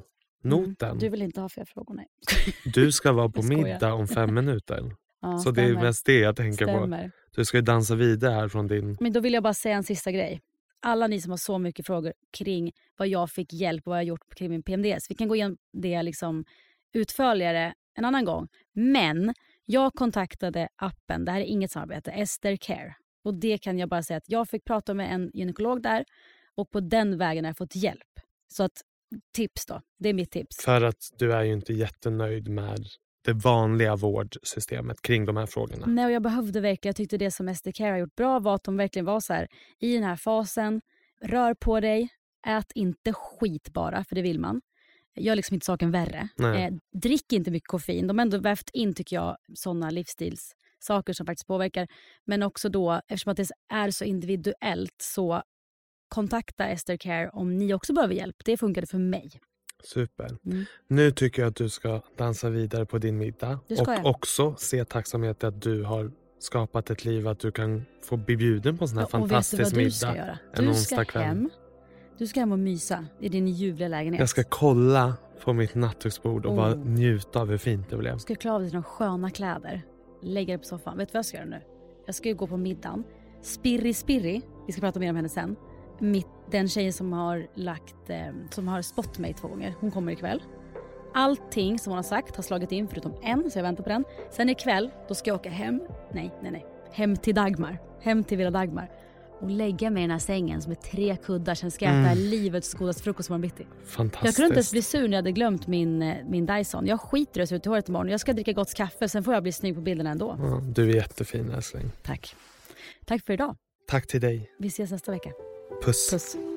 noten, Du vill inte ha fler frågor? Nej. du ska vara på middag om fem minuter. Ja, så det är stämmer. mest det jag tänker på. Du ska ju dansa vidare här från din... Men då vill jag bara säga en sista grej. Alla ni som har så mycket frågor kring vad jag fick hjälp och vad jag gjort kring min PMDS. Vi kan gå igenom det liksom utförligare en annan gång. Men jag kontaktade appen, det här är inget samarbete, Ester Care. Och det kan jag bara säga att jag fick prata med en gynekolog där och på den vägen har jag fått hjälp. Så att tips då, det är mitt tips. För att du är ju inte jättenöjd med det vanliga vårdsystemet kring de här frågorna. Nej, och jag behövde verkligen, jag tyckte det som SD Care har gjort bra var att de verkligen var så här i den här fasen, rör på dig, ät inte skit bara, för det vill man. Gör liksom inte saken värre. Eh, drick inte mycket koffein. De har ändå vävt in, tycker jag, sådana livsstilssaker som faktiskt påverkar. Men också då, eftersom att det är så individuellt, så kontakta Ester Care om ni också behöver hjälp. Det funkade för mig. Super. Mm. Nu tycker jag att du ska dansa vidare på din middag. Och jag. också se tacksamhet att du har skapat ett liv att du kan få bli bjuden på en sån här Ja, och vet du fantastisk vad du ska middag. göra? Du ska kväll. hem. Du ska hem och mysa i din ljuvliga lägenhet. Jag ska kolla på mitt nattduksbord och bara Oh. njuta av hur fint det blev. Du ska klä av dig dina sköna kläder. Lägga dig på soffan. Vet du vad jag ska göra nu? Jag ska ju gå på middagen. Spirri Spirri, vi ska prata mer om henne sen. Mitt, den tjejen som har lagt, eh, som har spott mig två gånger. Hon kommer ikväll. Allting som hon har sagt har slagit in förutom en, så jag väntar på den. Sen ikväll, då ska jag åka hem. Nej, nej, nej. Hem till Dagmar. Hem till Villa Dagmar. Och lägga mig i den här sängen som är tre kuddar. Sen ska jag äta Mm. livets godaste frukost imorgon bitti. Fantastiskt. Jag kunde inte ens bli sur när jag hade glömt min, eh, min Dyson. Jag skiter i att se ut i håret imorgon. Jag ska dricka gott kaffe, sen får jag bli snygg på bilderna ändå. ja, du är jättefin älskling. Tack. Tack för idag. Tack till dig. Vi ses nästa vecka. Puss. Puss.